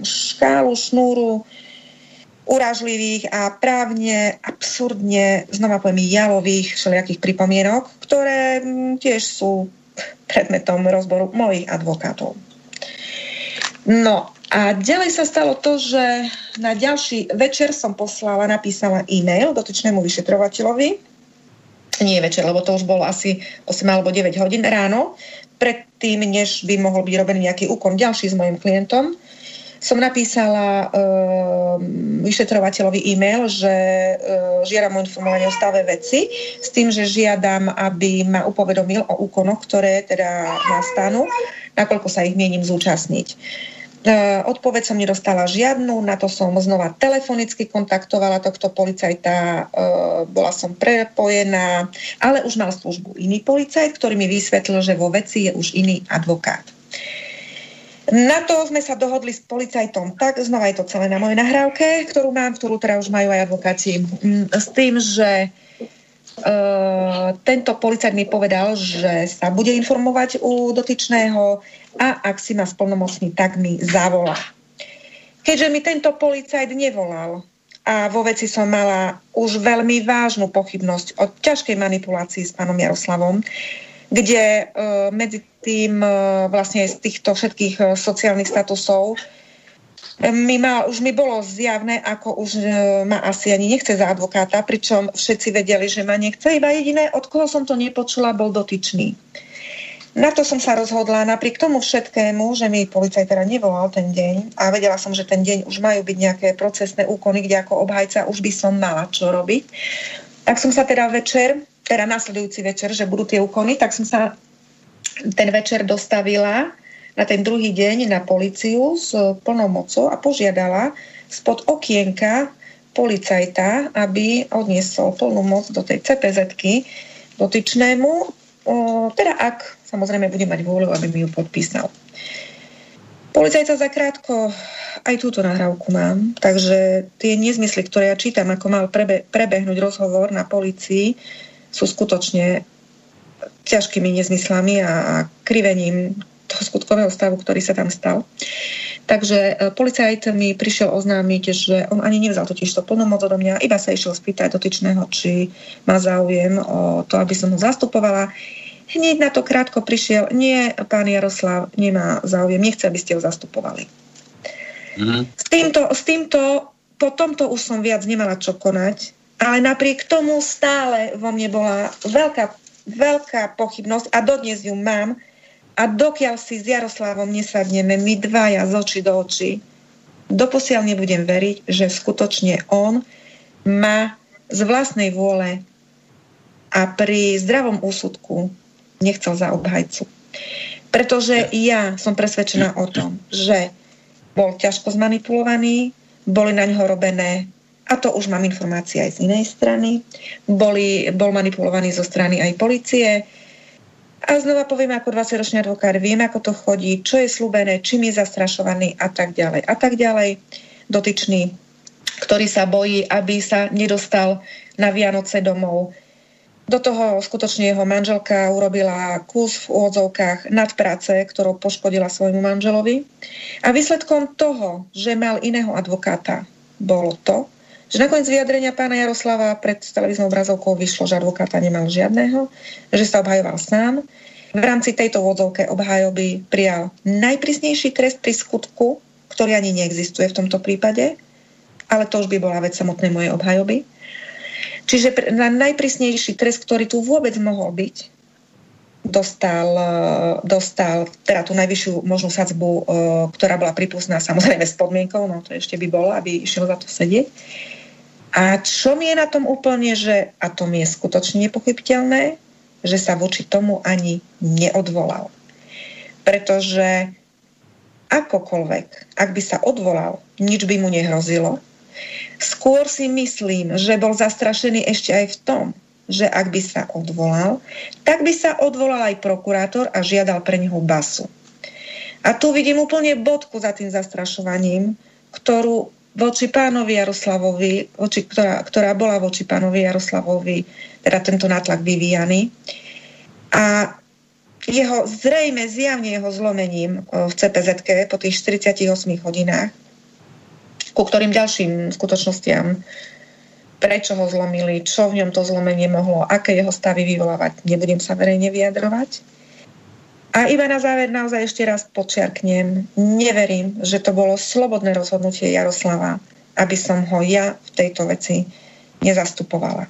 Speaker 2: škálu, šnúru urážlivých a právne absurdne, znova poviem, jalových všelijakých pripomienok, ktoré um, tiež sú predmetom rozboru mojich advokátov. No a ďalej sa stalo to, že na ďalší večer som poslala, napísala e-mail dotyčnému vyšetrovateľovi. Nie večer, lebo to už bolo asi 8 alebo 9 hodín ráno, predtým, než by mohol byť robený nejaký úkon ďalší s mojim klientom som napísala uh, vyšetrovateľovi e-mail, že uh, žiadam o informovanie o stave veci s tým, že žiadam, aby ma upovedomil o úkonoch, ktoré teda nastanú, nakoľko sa ich mienim zúčastniť. Odpoveď som nedostala žiadnu, na to som znova telefonicky kontaktovala tohto policajta, e, bola som prepojená, ale už mal službu iný policajt, ktorý mi vysvetlil, že vo veci je už iný advokát. Na to sme sa dohodli s policajtom tak, znova je to celé na mojej nahrávke, ktorú mám, ktorú teda už majú aj advokáti, s tým, že Uh, tento policajt mi povedal, že sa bude informovať u dotyčného a ak si ma splnomocní, tak mi zavolá. Keďže mi tento policajt nevolal a vo veci som mala už veľmi vážnu pochybnosť o ťažkej manipulácii s pánom Jaroslavom, kde uh, medzi tým uh, vlastne z týchto všetkých uh, sociálnych statusov mi ma, už mi bolo zjavné, ako už e, ma asi ani nechce za advokáta, pričom všetci vedeli, že ma nechce. Iba jediné, od koho som to nepočula, bol dotyčný. Na to som sa rozhodla, napriek tomu všetkému, že mi policajt teda nevolal ten deň a vedela som, že ten deň už majú byť nejaké procesné úkony, kde ako obhajca už by som mala čo robiť. Tak som sa teda večer, teda nasledujúci večer, že budú tie úkony, tak som sa ten večer dostavila na ten druhý deň na policiu s plnou mocou a požiadala spod okienka policajta, aby odniesol plnú moc do tej cpz dotyčnému, teda ak samozrejme bude mať vôľu, aby mi ju podpísal. Policajt sa zakrátko aj túto nahrávku mám, takže tie nezmysly, ktoré ja čítam, ako mal prebe, prebehnúť rozhovor na policii, sú skutočne ťažkými nezmyslami a, a krivením toho skutkového stavu, ktorý sa tam stal. Takže e, policajt mi prišiel oznámiť, že on ani nevzal totiž to plnú moc odo mňa, iba sa išiel spýtať dotyčného, či má záujem o to, aby som ho zastupovala. Hneď na to krátko prišiel, nie, pán Jaroslav nemá záujem, nechce, aby ste ho zastupovali. Mm-hmm. S, týmto, s týmto, po tomto už som viac nemala čo konať, ale napriek tomu stále vo mne bola veľká, veľká pochybnosť a dodnes ju mám, a dokiaľ si s Jaroslavom nesadneme my dvaja z očí do očí, doposiaľ nebudem veriť, že skutočne on má z vlastnej vôle a pri zdravom úsudku nechcel za obhajcu. Pretože ja som presvedčená o tom, že bol ťažko zmanipulovaný, boli na ňo robené, a to už mám informácie aj z inej strany, boli, bol manipulovaný zo strany aj policie, a znova poviem, ako 20-ročný advokát, viem, ako to chodí, čo je slúbené, čím je zastrašovaný a tak ďalej. A tak ďalej. Dotyčný, ktorý sa bojí, aby sa nedostal na Vianoce domov. Do toho skutočne jeho manželka urobila kus v úvodzovkách nadpráce, ktorou poškodila svojmu manželovi. A výsledkom toho, že mal iného advokáta, bolo to, že nakoniec vyjadrenia pána Jaroslava pred televíznou obrazovkou vyšlo, že advokáta nemal žiadneho, že sa obhajoval sám. V rámci tejto vodzovke obhajoby prijal najprísnejší trest pri skutku, ktorý ani neexistuje v tomto prípade, ale to už by bola vec samotnej mojej obhajoby. Čiže na najprísnejší trest, ktorý tu vôbec mohol byť, dostal, dostal teda tú najvyššiu možnú sadzbu, e, ktorá bola pripustná samozrejme s podmienkou, no to ešte by bolo, aby išiel za to sedieť. A čo mi je na tom úplne, že, a to mi je skutočne nepochybiteľné, že sa voči tomu ani neodvolal. Pretože akokoľvek, ak by sa odvolal, nič by mu nehrozilo. Skôr si myslím, že bol zastrašený ešte aj v tom, že ak by sa odvolal, tak by sa odvolal aj prokurátor a žiadal pre neho basu. A tu vidím úplne bodku za tým zastrašovaním, ktorú voči pánovi Jaroslavovi, voči, ktorá, ktorá bola voči pánovi Jaroslavovi, teda tento nátlak vyvíjaný. A jeho zrejme, zjavne jeho zlomením v cpz po tých 48 hodinách, ku ktorým ďalším skutočnostiam, prečo ho zlomili, čo v ňom to zlomenie mohlo, aké jeho stavy vyvolávať, nebudem sa verejne vyjadrovať. A iba na záver naozaj ešte raz počiarknem, neverím, že to bolo slobodné rozhodnutie Jaroslava, aby som ho ja v tejto veci nezastupovala.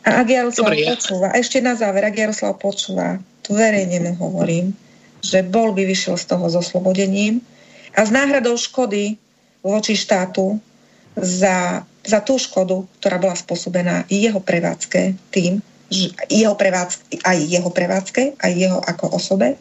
Speaker 2: A ak Jaroslav Dobre, počúva, a ešte na záver, ak Jaroslav počúva, tu verejne mu hovorím, že bol by vyšiel z toho zoslobodením a s náhradou škody voči štátu za, za tú škodu, ktorá bola spôsobená jeho prevádzke tým, jeho prevádzke, aj jeho prevádzke, aj jeho ako osobe,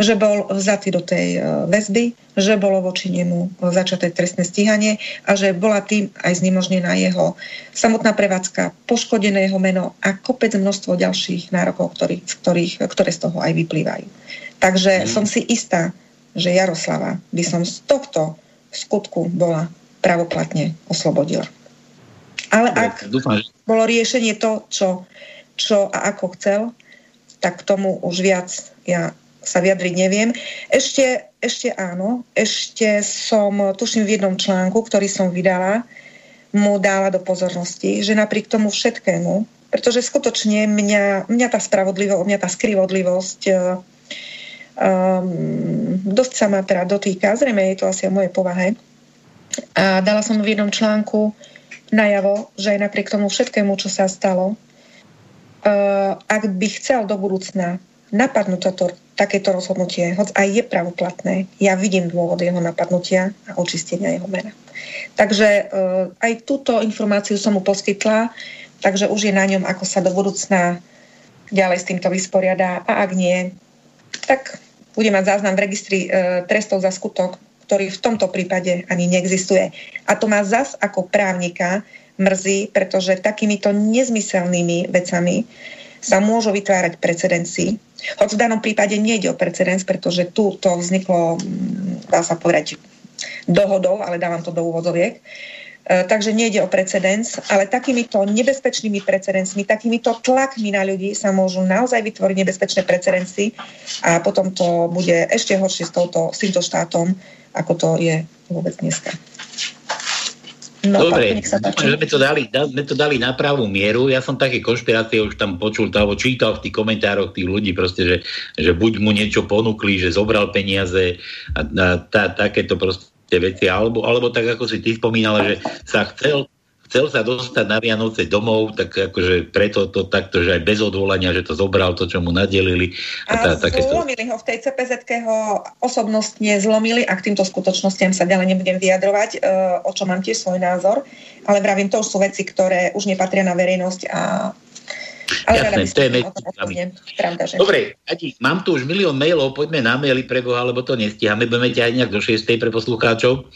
Speaker 2: že bol vzatý do tej e, väzby, že bolo voči nemu začaté trestné stíhanie a že bola tým aj znemožnená jeho samotná prevádzka, poškodené jeho meno a kopec množstvo ďalších nárokov, ktorý, z ktorých, ktoré z toho aj vyplývajú. Takže mm. som si istá, že Jaroslava by som z tohto skutku bola pravoplatne oslobodila. Ale ak bolo riešenie to, čo čo a ako chcel, tak k tomu už viac ja sa vyjadriť neviem. Ešte, ešte áno, ešte som, tuším v jednom článku, ktorý som vydala, mu dala do pozornosti, že napriek tomu všetkému, pretože skutočne mňa, mňa tá spravodlivosť, mňa tá skrivodlivosť um, dosť sa ma teda dotýka, zrejme je to asi o mojej povahe. A dala som v jednom článku najavo, že aj napriek tomu všetkému, čo sa stalo, uh, ak by chcel do budúcna napadnúť toto, takéto rozhodnutie, hoď aj je pravoplatné, ja vidím dôvod jeho napadnutia a očistenia jeho mena. Takže uh, aj túto informáciu som mu poskytla, takže už je na ňom, ako sa do budúcna ďalej s týmto vysporiada a ak nie, tak bude mať záznam v registri uh, trestov za skutok, ktorý v tomto prípade ani neexistuje. A to má zas ako právnika mrzí, pretože takýmito nezmyselnými vecami sa môžu vytvárať precedenci. Hoď v danom prípade nejde o precedens, pretože tu to vzniklo, mm, dá sa povedať, dohodou, ale dávam to do úvodoviek. E, takže nejde o precedens, ale takýmito nebezpečnými precedensmi, takýmito tlakmi na ľudí sa môžu naozaj vytvoriť nebezpečné precedenci a potom to bude ešte horšie s, touto, s týmto štátom, ako to je vôbec dneska.
Speaker 1: No, Dobre, že sme to, dali, sme to dali na pravú mieru. Ja som také konšpirácie už tam počul, alebo čítal v tých komentároch tých ľudí, proste, že, že buď mu niečo ponúkli, že zobral peniaze a, a tá, takéto proste veci, alebo, alebo tak, ako si ty spomínala, že sa chcel chcel sa dostať na Vianoce domov, tak akože preto to takto, že aj bez odvolania, že to zobral to, čo mu nadelili.
Speaker 2: A, tá, a takéto... zlomili ho v tej CPZ ho osobnostne zlomili a k týmto skutočnostiam sa ďalej nebudem vyjadrovať, e, o čo mám tiež svoj názor, ale vravím, to už sú veci, ktoré už nepatria na verejnosť a ale Jasné, to je
Speaker 1: Pravda, že... Dobre, Adi, mám tu už milión mailov, poďme na maily pre Boha, lebo to nestíhame, budeme ťahať nejak do 6. pre poslucháčov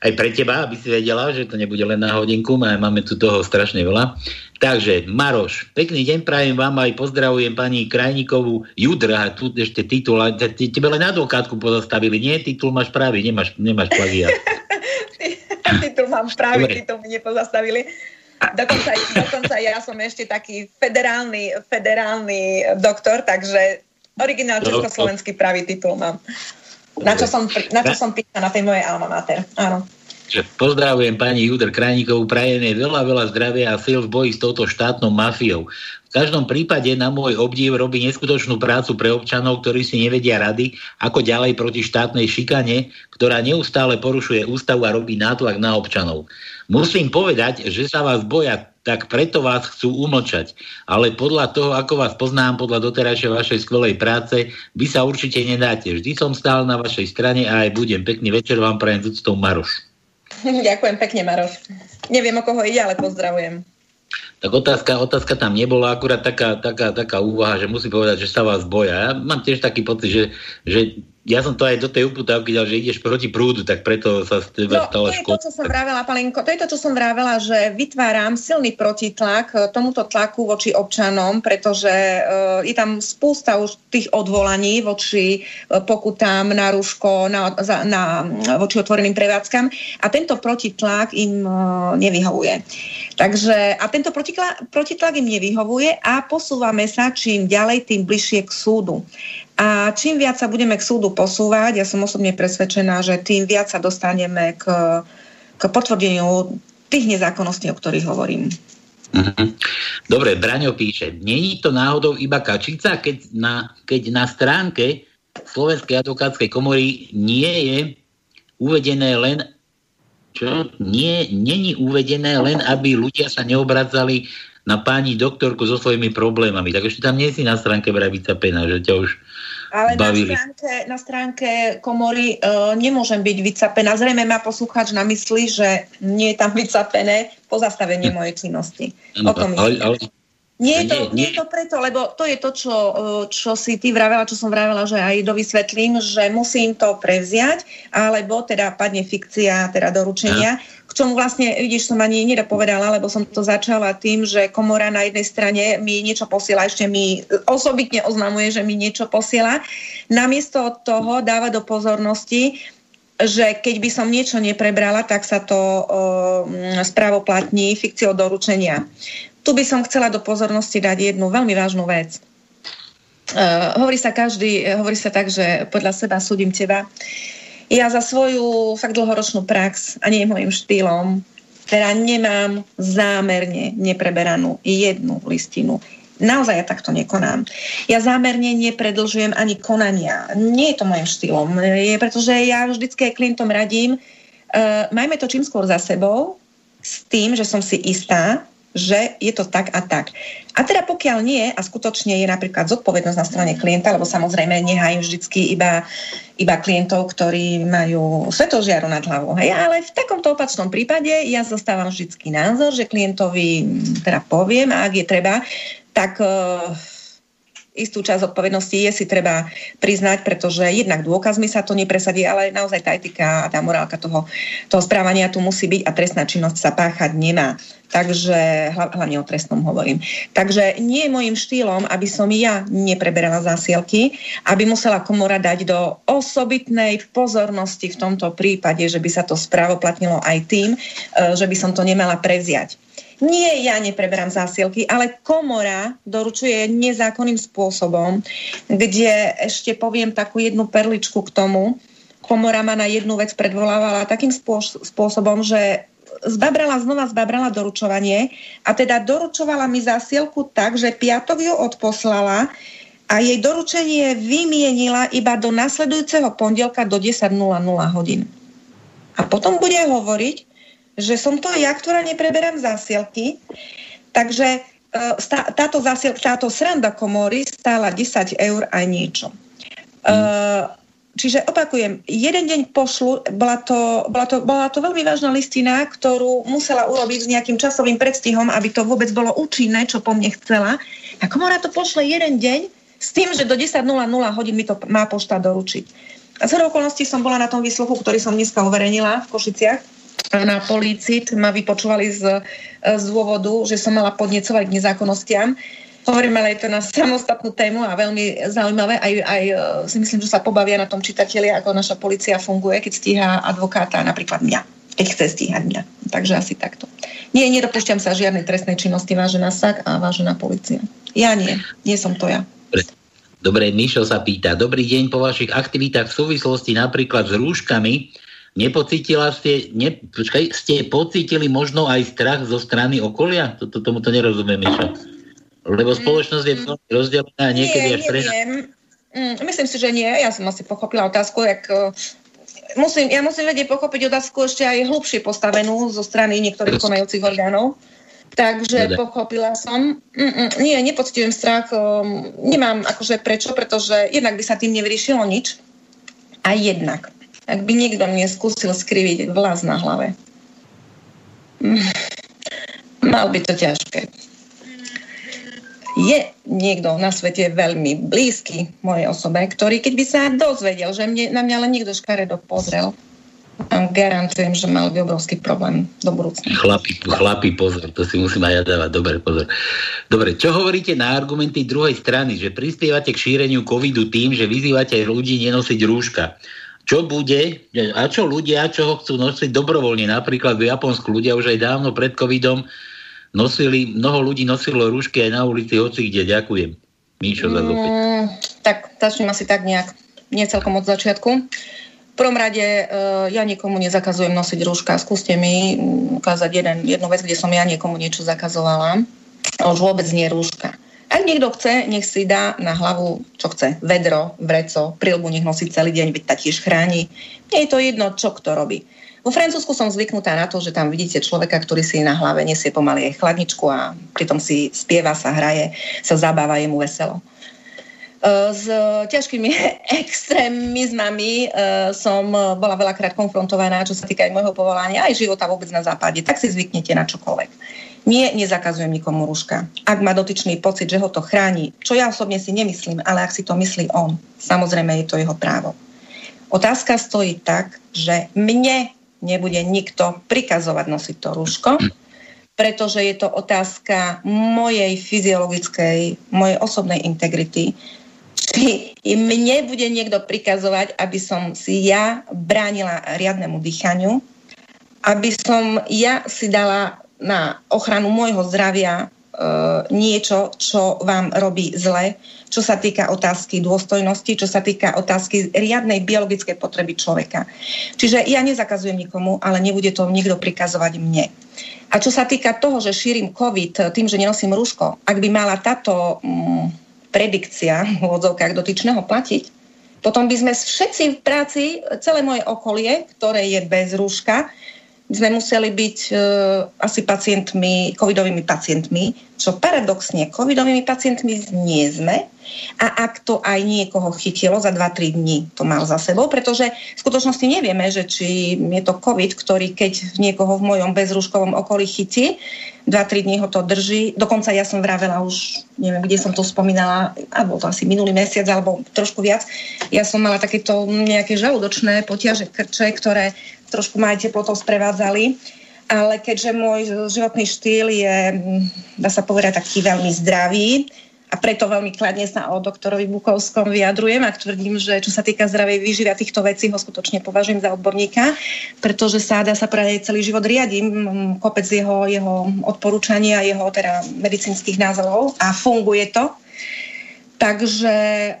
Speaker 1: aj pre teba, aby si vedela, že to nebude len na hodinku, máme tu toho strašne veľa. Takže, Maroš, pekný deň prajem vám aj pozdravujem pani Krajníkovú Judra, tu ešte titul, tebe len advokátku pozastavili, nie? Titul máš pravý, nemáš, nemáš plagiat.
Speaker 2: titul mám pravý, titul mi nepozastavili. Dokonca, dokonca ja som ešte taký federálny, federálny doktor, takže originál československý pravý titul mám. Na čo som, na čo som písala na tej mojej alma mater. Áno.
Speaker 1: Pozdravujem pani Judr Krajníkovú, prajem jej veľa, veľa zdravia a sil v boji s touto štátnou mafiou. V každom prípade na môj obdiv robí neskutočnú prácu pre občanov, ktorí si nevedia rady, ako ďalej proti štátnej šikane, ktorá neustále porušuje ústavu a robí nátlak na občanov. Musím povedať, že sa vás boja tak preto vás chcú umlčať. Ale podľa toho, ako vás poznám, podľa doterajšej vašej skvelej práce, vy sa určite nedáte. Vždy som stál na vašej strane a aj budem. Pekný večer vám prajem z úctou Maroš.
Speaker 2: Ďakujem pekne, Maroš. Neviem, o koho ide, ale pozdravujem.
Speaker 1: Tak otázka, otázka tam nebola, akurát taká, taká, taká úvaha, že musí povedať, že sa vás boja. Ja mám tiež taký pocit, že, že ja som to aj do tej uputávky dal, že ideš proti prúdu, tak preto sa z teba no, stala
Speaker 2: škoda. To je to, čo som vravela, Palinko, to je to, čo som vravela, že vytváram silný protitlak eh, tomuto tlaku voči občanom, pretože uh, je tam spústa už tých odvolaní voči uh, pokutám na rúško, na, za, na, voči otvoreným prevádzkam a tento protitlak im uh, nevyhovuje. Takže, a tento protitlak, protitlak im nevyhovuje a posúvame sa čím ďalej, tým bližšie k súdu. A čím viac sa budeme k súdu posúvať, ja som osobne presvedčená, že tým viac sa dostaneme k, k potvrdeniu tých nezákonností, o ktorých hovorím.
Speaker 1: Mhm. Dobre, Braňo píše, není to náhodou iba kačica, keď na, keď na stránke Slovenskej advokátskej komory nie je uvedené len čo? Nie, není uvedené len, aby ľudia sa neobracali na pani doktorku so svojimi problémami. Tak ešte tam nie si na stránke Vravica Pena, že ťa už
Speaker 2: ale na stránke, na stránke komory uh, nemôžem byť vycapená. Zrejme má poslucháč na mysli, že nie je tam vycapené pozastavenie mojej činnosti.
Speaker 1: No, o tom ale, ale,
Speaker 2: Nie je, to, nie, je to preto, lebo to je to, čo, čo si ty vravela, čo som vravela, že aj dovysvetlím, že musím to prevziať, alebo teda padne fikcia, teda doručenia. Ja. K čomu vlastne, vidíš, som ani nedopovedala, lebo som to začala tým, že komora na jednej strane mi niečo posiela, ešte mi osobitne oznamuje, že mi niečo posiela. Namiesto toho dáva do pozornosti, že keď by som niečo neprebrala, tak sa to uh, správoplatní fikciou doručenia. Tu by som chcela do pozornosti dať jednu veľmi vážnu vec. Uh, hovorí sa každý, hovorí sa tak, že podľa seba súdim teba. Ja za svoju fakt dlhoročnú prax a nie môjim štýlom, teda nemám zámerne nepreberanú jednu listinu. Naozaj ja takto nekonám. Ja zámerne nepredlžujem ani konania. Nie je to môjim štýlom. Je, pretože ja vždycky klientom radím, uh, majme to čím skôr za sebou, s tým, že som si istá, že je to tak a tak. A teda pokiaľ nie, a skutočne je napríklad zodpovednosť na strane klienta, lebo samozrejme nehajú vždycky iba, iba klientov, ktorí majú svetožiaru nad hlavou. Hej, ale v takomto opačnom prípade ja zostávam vždycky názor, že klientovi teda poviem, a ak je treba, tak uh, istú časť odpovednosti je si treba priznať, pretože jednak dôkazmi sa to nepresadí, ale naozaj tá etika a tá morálka toho, toho správania tu musí byť a trestná činnosť sa páchať nemá. Takže hlavne o trestnom hovorím. Takže nie je môjim štýlom, aby som ja nepreberala zásielky, aby musela komora dať do osobitnej pozornosti v tomto prípade, že by sa to správoplatnilo aj tým, e, že by som to nemala prevziať. Nie ja nepreberám zásielky, ale komora doručuje nezákonným spôsobom, kde ešte poviem takú jednu perličku k tomu. Komora ma na jednu vec predvolávala takým spôsobom, že zbabrala, znova zbabrala doručovanie a teda doručovala mi zásielku tak, že piatok ju odposlala a jej doručenie vymienila iba do nasledujúceho pondelka do 10.00 hodín. A potom bude hovoriť, že som to ja, ktorá nepreberám zásielky, takže e, táto, zásiel, táto sranda komory stála 10 eur aj niečo. Mm. Čiže opakujem, jeden deň pošlu, bola to, bola, to, bola to veľmi vážna listina, ktorú musela urobiť s nejakým časovým predstihom, aby to vôbec bolo účinné, čo po mne chcela. A komora to pošle jeden deň s tým, že do 10.00 hodín mi to má pošta doručiť. A z okolností som bola na tom výsluchu, ktorý som dneska uverejnila v Košiciach na polícii, ma vypočúvali z, z dôvodu, že som mala podnecovať k nezákonnostiam. Hovorím, ale je to na samostatnú tému a veľmi zaujímavé. Aj, aj e, si myslím, že sa pobavia na tom čitatelia, ako naša policia funguje, keď stíha advokáta, napríklad mňa, keď chce stíhať mňa. Takže asi takto. Nie, nedopúšťam sa žiadnej trestnej činnosti, vážená SAK a vážená policia. Ja nie, nie som to ja.
Speaker 1: Dobre, Mišo sa pýta. Dobrý deň po vašich aktivitách v súvislosti napríklad s rúškami Nepocítila ste, ne, počkaj, ste pocítili možno aj strach zo strany okolia? Toto, tomu to nerozumiem, Miša. Lebo spoločnosť je veľmi rozdelená a niekedy
Speaker 2: nie, až pre... Mm, myslím si, že nie. Ja som asi pochopila otázku, jak uh, musím, ja musím vedieť pochopiť otázku ešte aj hlubšie postavenú zo strany niektorých konajúcich orgánov. Takže Dede. pochopila som. Mm-mm, nie, nepocitujem strach. Um, nemám akože prečo, pretože jednak by sa tým nevyriešilo nič. A jednak ak by niekto mne skúsil skriviť vlas na hlave. Mal by to ťažké. Je niekto na svete veľmi blízky mojej osobe, ktorý keď by sa dozvedel, že mne, na mňa len niekto škaredo pozrel, garantujem, že mal by obrovský problém do budúcna.
Speaker 1: Chlapi, chlapi, pozor, to si musím aj ja dávať. Dobre, pozor. Dobre, čo hovoríte na argumenty druhej strany, že prispievate k šíreniu covidu tým, že vyzývate ľudí nenosiť rúška? Čo bude a čo ľudia, čo ho chcú nosiť dobrovoľne. Napríklad v Japonsku ľudia už aj dávno pred covidom nosili, mnoho ľudí nosilo rúšky aj na ulici, hoci kde. Ďakujem. Míšo, za mm,
Speaker 2: Tak, začnem asi tak nejak, nie celkom od začiatku. V prvom rade uh, ja nikomu nezakazujem nosiť rúška. Skúste mi ukázať jeden, jednu vec, kde som ja niekomu niečo zakazovala. Už vôbec nie rúška. Ak niekto chce, nech si dá na hlavu, čo chce. Vedro, vreco, prilbu nech nosí celý deň, veď tiež chráni. Nie je to jedno, čo kto robí. Vo Francúzsku som zvyknutá na to, že tam vidíte človeka, ktorý si na hlave nesie pomaly aj chladničku a pritom si spieva, sa hraje, sa zabáva, je mu veselo. E, s ťažkými extrémizmami e, som bola veľakrát konfrontovaná, čo sa týka aj môjho povolania, aj života vôbec na západe. Tak si zvyknete na čokoľvek. Nie, nezakazujem nikomu rúška. Ak má dotyčný pocit, že ho to chráni, čo ja osobne si nemyslím, ale ak si to myslí on, samozrejme je to jeho právo. Otázka stojí tak, že mne nebude nikto prikazovať nosiť to rúško, pretože je to otázka mojej fyziologickej, mojej osobnej integrity. Či mne bude niekto prikazovať, aby som si ja bránila riadnemu dýchaniu, aby som ja si dala na ochranu môjho zdravia e, niečo, čo vám robí zle, čo sa týka otázky dôstojnosti, čo sa týka otázky riadnej biologickej potreby človeka. Čiže ja nezakazujem nikomu, ale nebude to nikto prikazovať mne. A čo sa týka toho, že šírim COVID tým, že nenosím rúško, ak by mala táto mm, predikcia v odzovkách dotyčného platiť, potom by sme všetci v práci, celé moje okolie, ktoré je bez rúška, sme museli byť e, asi pacientmi, covidovými pacientmi, čo paradoxne covidovými pacientmi nie sme. A ak to aj niekoho chytilo za 2-3 dní, to mal za sebou, pretože v skutočnosti nevieme, že či je to covid, ktorý keď niekoho v mojom bezrúškovom okolí chytí, 2-3 dní ho to drží. Dokonca ja som vravela už, neviem, kde som to spomínala, alebo to asi minulý mesiac, alebo trošku viac. Ja som mala takéto nejaké žalúdočné potiaže krče, ktoré trošku ma aj teplotou sprevádzali. Ale keďže môj životný štýl je, dá sa povedať, taký veľmi zdravý, a preto veľmi kladne sa o doktorovi Bukovskom vyjadrujem a tvrdím, že čo sa týka zdravej výživy a týchto vecí ho skutočne považujem za odborníka, pretože sa dá sa povedať celý život riadím kopec jeho, jeho odporúčania, jeho teda medicínskych názorov a funguje to. Takže e,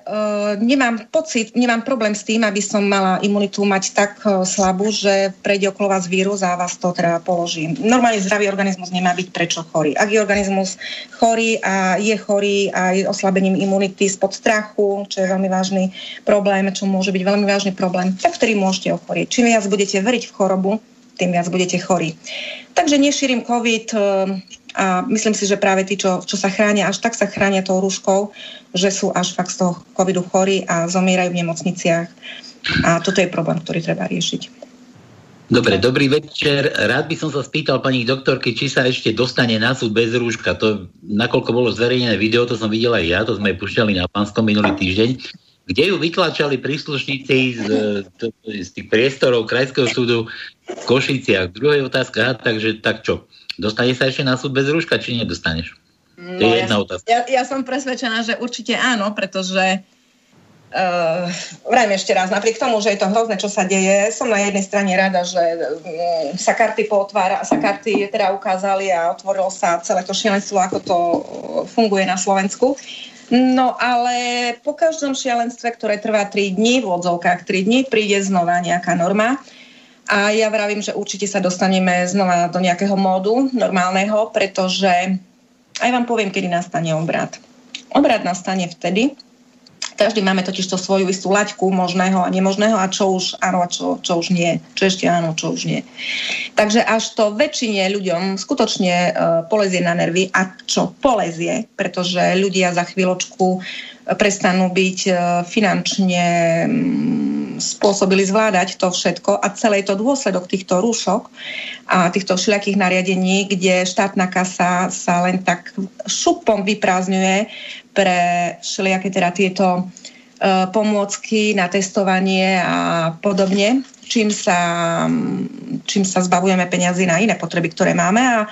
Speaker 2: nemám pocit, nemám problém s tým, aby som mala imunitu mať tak e, slabú, že prejde okolo vás vírus a vás to teda položí. Normálne zdravý organizmus nemá byť prečo chorý. Ak je organizmus chorý a je chorý aj oslabením imunity spod strachu, čo je veľmi vážny problém, čo môže byť veľmi vážny problém, tak vtedy môžete ochorieť. Čím viac budete veriť v chorobu, tým viac budete chorí. Takže nešírim COVID, e, a myslím si, že práve tí, čo, čo sa chránia, až tak sa chránia tou rúškou, že sú až fakt z toho covidu chorí a zomierajú v nemocniciach. A toto je problém, ktorý treba riešiť.
Speaker 1: Dobre, dobrý večer. Rád by som sa spýtal pani doktorky, či sa ešte dostane na súd bez rúška. To, nakoľko bolo zverejnené video, to som videl aj ja, to sme pušťali na Pánskom minulý týždeň, kde ju vytlačali príslušníci z, z tých priestorov Krajského súdu v Košiciach. Druhá otázka, takže tak čo? Dostane sa ešte na súd bez rúška, či nedostaneš? No, to je jedna
Speaker 2: ja,
Speaker 1: otázka.
Speaker 2: Ja, ja som presvedčená, že určite áno, pretože Uh, vrajme ešte raz, napriek tomu, že je to hrozné, čo sa deje, som na jednej strane rada, že um, sa karty potvára, sa karty teda ukázali a otvorilo sa celé to šialenstvo, ako to uh, funguje na Slovensku. No ale po každom šialenstve, ktoré trvá 3 dní, v odzovkách 3 dní, príde znova nejaká norma. A ja vravím, že určite sa dostaneme znova do nejakého módu normálneho, pretože aj vám poviem, kedy nastane obrad. Obrad nastane vtedy, každý máme totiž to svoju istú laťku možného a nemožného a čo už áno a čo, čo už nie. Čo ešte áno, čo už nie. Takže až to väčšine ľuďom skutočne uh, polezie na nervy a čo polezie, pretože ľudia za chvíľočku prestanú byť uh, finančne um, spôsobili zvládať to všetko a celé to dôsledok týchto rúšok a týchto všelijakých nariadení, kde štátna kasa sa len tak šupom vyprázdňuje pre všelijaké teda tieto pomôcky na testovanie a podobne, čím sa, čím sa zbavujeme peniazy na iné potreby, ktoré máme a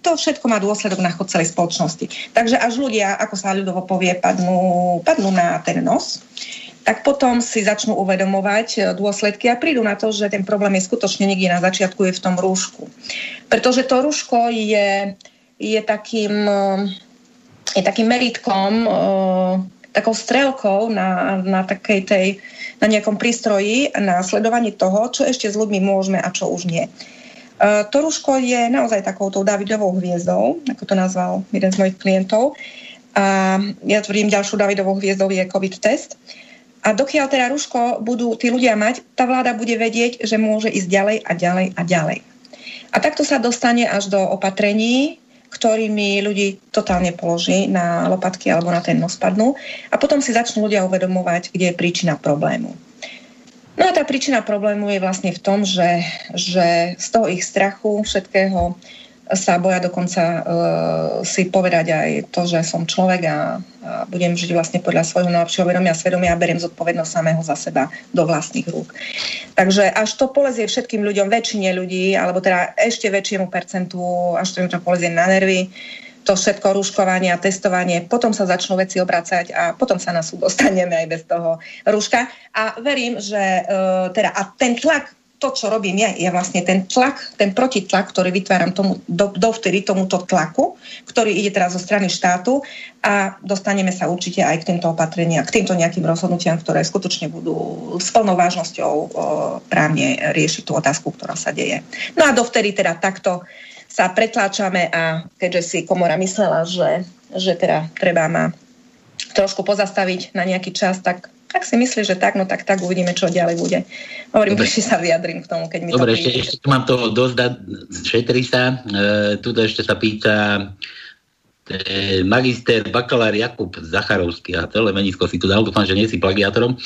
Speaker 2: to všetko má dôsledok na chod celej spoločnosti. Takže až ľudia, ako sa ľudovo povie, padnú, padnú na ten nos, tak potom si začnú uvedomovať e, dôsledky a prídu na to, že ten problém je skutočne niekde na začiatku, je v tom rúšku. Pretože to rúško je, je takým, e, je takým meritkom, takou strelkou na, na takej tej, na nejakom prístroji na sledovanie toho, čo ešte s ľuďmi môžeme a čo už nie. To rúško je naozaj takouto Davidovou hviezdou, ako to nazval jeden z mojich klientov. A ja tvrdím, ďalšou Davidovou hviezdou je COVID test. A dokiaľ teda Ruško budú tí ľudia mať, tá vláda bude vedieť, že môže ísť ďalej a ďalej a ďalej. A takto sa dostane až do opatrení, ktorými ľudí totálne položí na lopatky alebo na ten nos padnú. A potom si začnú ľudia uvedomovať, kde je príčina problému. No a tá príčina problému je vlastne v tom, že, že z toho ich strachu všetkého sa boja dokonca uh, si povedať aj to, že som človek a, a budem žiť vlastne podľa svojho najlepšieho vedomia a svedomia a beriem zodpovednosť samého za seba do vlastných rúk. Takže až to polezie všetkým ľuďom, väčšine ľudí, alebo teda ešte väčšiemu percentu, až to im to polezie na nervy, to všetko rúškovanie a testovanie, potom sa začnú veci obracať a potom sa na súd dostaneme aj bez toho rúška. A verím, že uh, teda a ten tlak to, čo robím ja, je vlastne ten tlak, ten protitlak, ktorý vytváram tomu, do, dovtedy tomuto tlaku, ktorý ide teraz zo strany štátu a dostaneme sa určite aj k týmto opatreniam, k týmto nejakým rozhodnutiam, ktoré skutočne budú s plnou vážnosťou o, právne riešiť tú otázku, ktorá sa deje. No a dovtedy teda takto sa pretláčame a keďže si komora myslela, že, že teda treba ma trošku pozastaviť na nejaký čas, tak ak si myslíš, že tak, no tak tak uvidíme, čo ďalej bude. Hovorím, že sa vyjadrím k tomu, keď mi
Speaker 1: Dobre,
Speaker 2: to
Speaker 1: ešte, ešte tu mám toho dosť, šetri sa. E, tu ešte sa pýta e, magister, bakalár Jakub Zacharovský a celé menisko si tu dal, dúfam, že nie si plagiátorom.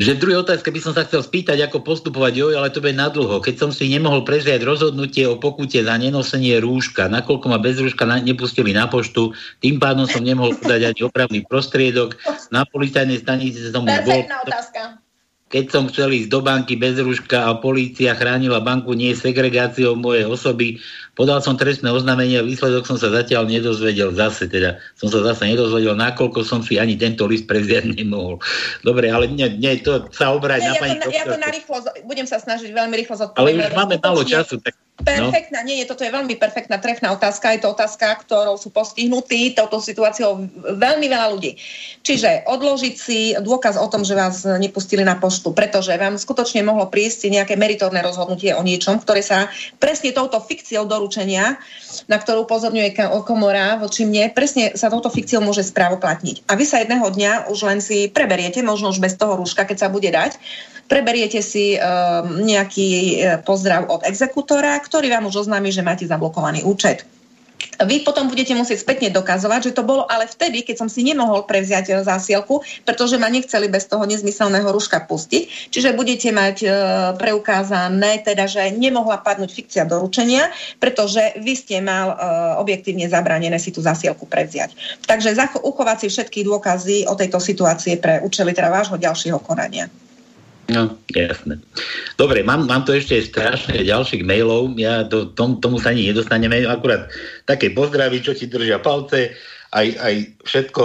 Speaker 1: Že v druhej otázke by som sa chcel spýtať, ako postupovať, joj, ale to bude nadlho. Keď som si nemohol prežiať rozhodnutie o pokute za nenosenie rúška, nakoľko ma bez rúška na, nepustili na poštu, tým pádom som nemohol podať ani opravný prostriedok. Na policajnej stanici som už bol...
Speaker 2: otázka
Speaker 1: keď som chcel ísť do banky bez rúška a polícia chránila banku nie segregáciou mojej osoby, podal som trestné oznámenie a výsledok som sa zatiaľ nedozvedel zase, teda som sa zase nedozvedel, nakoľko som si ani tento list prezviať nemohol. Dobre, ale nie, nie to sa obrať
Speaker 2: na
Speaker 1: ja pani...
Speaker 2: To, ja to na rýchlo, budem sa snažiť veľmi rýchlo zodpovedať.
Speaker 1: Ale už máme málo času, tak
Speaker 2: Perfektná, no. nie, nie, toto je veľmi perfektná trefná otázka. Je to otázka, ktorou sú postihnutí touto situáciou veľmi veľa ľudí. Čiže odložiť si dôkaz o tom, že vás nepustili na poštu, pretože vám skutočne mohlo prísť nejaké meritorné rozhodnutie o niečom, ktoré sa presne touto fikciou doručenia, na ktorú pozorňuje komora voči mne, presne sa touto fikciou môže správoplatniť. A vy sa jedného dňa už len si preberiete, možno už bez toho rúška, keď sa bude dať, preberiete si uh, nejaký uh, pozdrav od exekútora, ktorý vám už oznámi, že máte zablokovaný účet. Vy potom budete musieť spätne dokazovať, že to bolo ale vtedy, keď som si nemohol prevziať e, zásielku, pretože ma nechceli bez toho nezmyselného ruška pustiť. Čiže budete mať e, preukázané, teda, že nemohla padnúť fikcia doručenia, pretože vy ste mal e, objektívne zabranené si tú zásielku prevziať. Takže uchovať si všetky dôkazy o tejto situácie pre účely teda vášho ďalšieho konania.
Speaker 1: No, jasné. Dobre, mám, mám tu ešte strašne ďalších mailov, ja do, tom, tomu sa ani nedostaneme, akurát také pozdravy, čo ti držia palce, aj, aj všetko.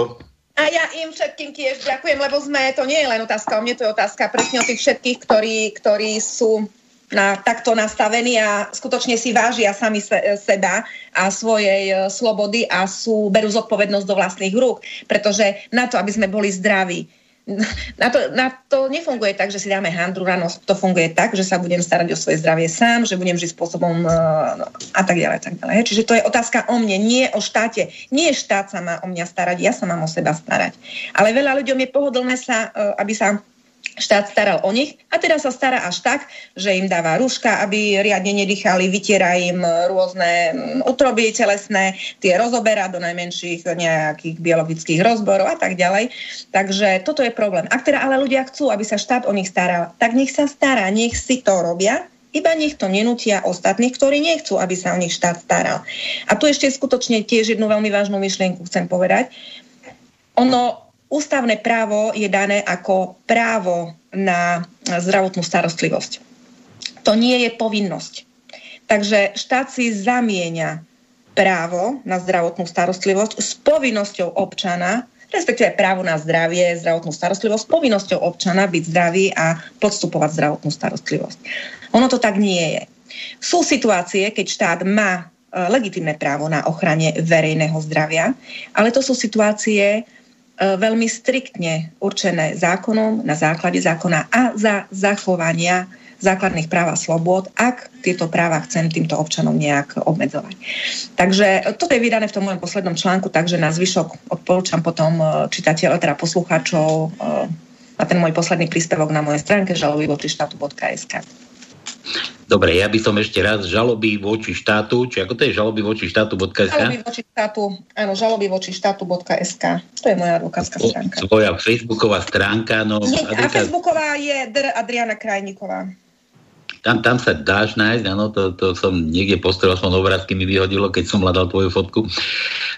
Speaker 2: A ja im všetkým tiež ďakujem, lebo sme, to nie je len otázka o mne, to je otázka presne o tých všetkých, ktorí, ktorí sú na, takto nastavení a skutočne si vážia sami se, seba a svojej e, slobody a sú, berú zodpovednosť do vlastných rúk. Pretože na to, aby sme boli zdraví, na to, na to nefunguje tak, že si dáme handru ráno, to funguje tak, že sa budem starať o svoje zdravie sám, že budem žiť spôsobom uh, a tak ďalej, tak ďalej. Čiže to je otázka o mne, nie o štáte. Nie štát sa má o mňa starať, ja sa mám o seba starať. Ale veľa ľuďom je pohodlné sa, uh, aby sa štát staral o nich a teraz sa stará až tak, že im dáva rúška, aby riadne nedýchali, vytiera im rôzne mm, telesné, tie rozoberá do najmenších nejakých biologických rozborov a tak ďalej. Takže toto je problém. Ak teda ale ľudia chcú, aby sa štát o nich staral, tak nech sa stará, nech si to robia, iba nech to nenútia ostatných, ktorí nechcú, aby sa o nich štát staral. A tu ešte skutočne tiež jednu veľmi vážnu myšlienku chcem povedať. Ono, ústavné právo je dané ako právo na zdravotnú starostlivosť. To nie je povinnosť. Takže štát si zamieňa právo na zdravotnú starostlivosť s povinnosťou občana, respektíve právo na zdravie, zdravotnú starostlivosť, s povinnosťou občana byť zdravý a podstupovať zdravotnú starostlivosť. Ono to tak nie je. Sú situácie, keď štát má e, legitimné právo na ochrane verejného zdravia, ale to sú situácie, veľmi striktne určené zákonom, na základe zákona a za zachovania základných práv a slobôd, ak tieto práva chcem týmto občanom nejak obmedzovať. Takže toto je vydané v tom mojom poslednom článku, takže na zvyšok odporúčam potom e, čitateľov, teda poslucháčov e, na ten môj posledný príspevok na mojej stránke žaloby voči štátu.sk.
Speaker 1: Dobre, ja by som ešte raz žaloby voči štátu, či ako to je žaloby voči štátu.sk?
Speaker 2: Žaloby voči štátu, áno, žaloby voči štátu.sk. To je moja advokátska stránka.
Speaker 1: Svoja facebooková stránka. No,
Speaker 2: Nie, advokát... a facebooková je Dr. Adriana Krajníková.
Speaker 1: tam, tam sa dáš nájsť, áno, to, to som niekde postrel, som obrázky mi vyhodilo, keď som hľadal tvoju fotku.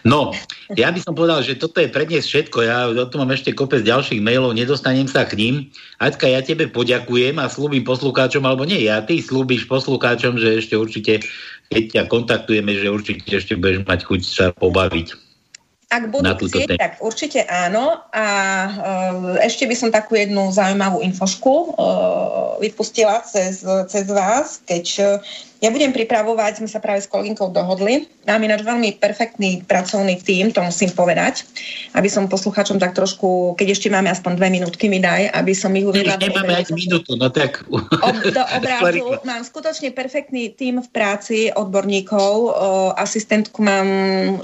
Speaker 1: No, ja by som povedal, že toto je prednes všetko, ja tu mám ešte kopec ďalších mailov, nedostanem sa k ním. Aťka, ja tebe poďakujem a slúbim poslucháčom, alebo nie, ja ty slúbiš poslucháčom, že ešte určite, keď ťa kontaktujeme, že určite ešte budeš mať chuť sa pobaviť.
Speaker 2: Ak budú chcieť, tak určite áno. A uh, ešte by som takú jednu zaujímavú infošku uh, vypustila cez, cez vás, keď uh, ja budem pripravovať, sme sa práve s kolegynkou dohodli. Mám ináč veľmi perfektný pracovný tím, to musím povedať, aby som poslucháčom tak trošku, keď ešte máme aspoň dve minútky, mi daj, aby som ich
Speaker 1: uviedla. Už nemáme ani minútu, no tak...
Speaker 2: Ob, do obrazu mám skutočne perfektný tím v práci odborníkov, o, asistentku mám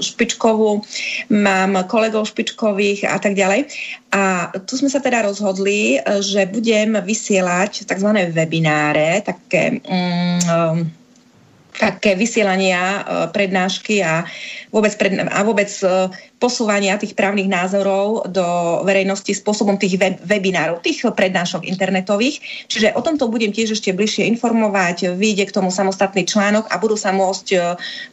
Speaker 2: špičkovú, mám kolegov špičkových a tak ďalej. A tu sme sa teda rozhodli, že budem vysielať tzv. webináre, také... Mm, také vysielania, e, prednášky a vôbec, pred, a vôbec e, posúvania tých právnych názorov do verejnosti spôsobom tých web, webinárov, tých prednášok internetových. Čiže o tomto budem tiež ešte bližšie informovať, vyjde k tomu samostatný článok a budú sa môcť e,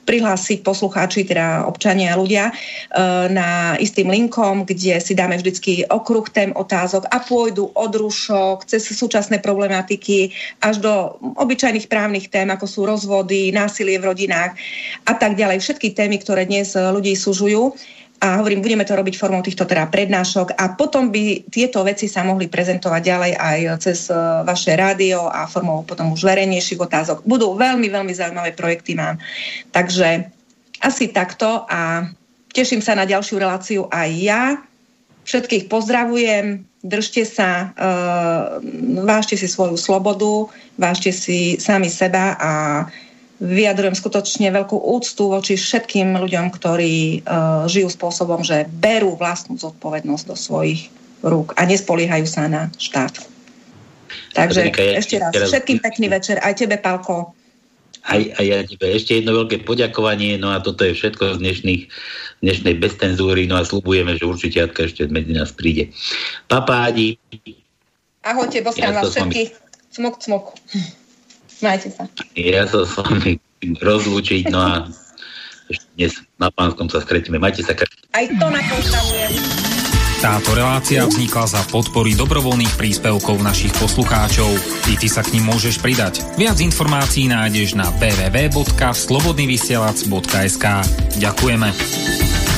Speaker 2: prihlásiť poslucháči, teda občania a ľudia e, na istým linkom, kde si dáme vždycky okruh tém otázok a pôjdu od rušok cez súčasné problematiky až do obyčajných právnych tém, ako sú rozvody, násilie v rodinách a tak ďalej. Všetky témy, ktoré dnes ľudí súžujú a hovorím, budeme to robiť formou týchto teda prednášok a potom by tieto veci sa mohli prezentovať ďalej aj cez e, vaše rádio a formou potom už verejnejších otázok. Budú veľmi, veľmi zaujímavé projekty mám. Takže asi takto a teším sa na ďalšiu reláciu aj ja. Všetkých pozdravujem, držte sa, uh, vážte si svoju slobodu, vážte si sami seba a vyjadrujem skutočne veľkú úctu voči všetkým ľuďom, ktorí uh, žijú spôsobom, že berú vlastnú zodpovednosť do svojich rúk a nespoliehajú sa na štát. Takže ja ešte raz, teraz... všetkým pekný večer, aj tebe, Palko.
Speaker 1: Aj, aj ja tebe ešte jedno veľké poďakovanie, no a toto je všetko z dnešných, dnešnej beztenzúry, no a slubujeme, že určite Atka ešte medzi nás príde. Papádi.
Speaker 2: Ahojte, boskám ja vás všetkých. Smok, smok. Majte sa.
Speaker 1: Ja sa s vami rozlúčiť, no a ešte dnes na Pánskom sa stretíme. Majte sa.
Speaker 2: Aj to nakonstavujem.
Speaker 4: Táto relácia vznikla za podpory dobrovoľných príspevkov našich poslucháčov. I ty sa k ním môžeš pridať. Viac informácií nájdeš na www.slobodnyvysielac.sk Ďakujeme.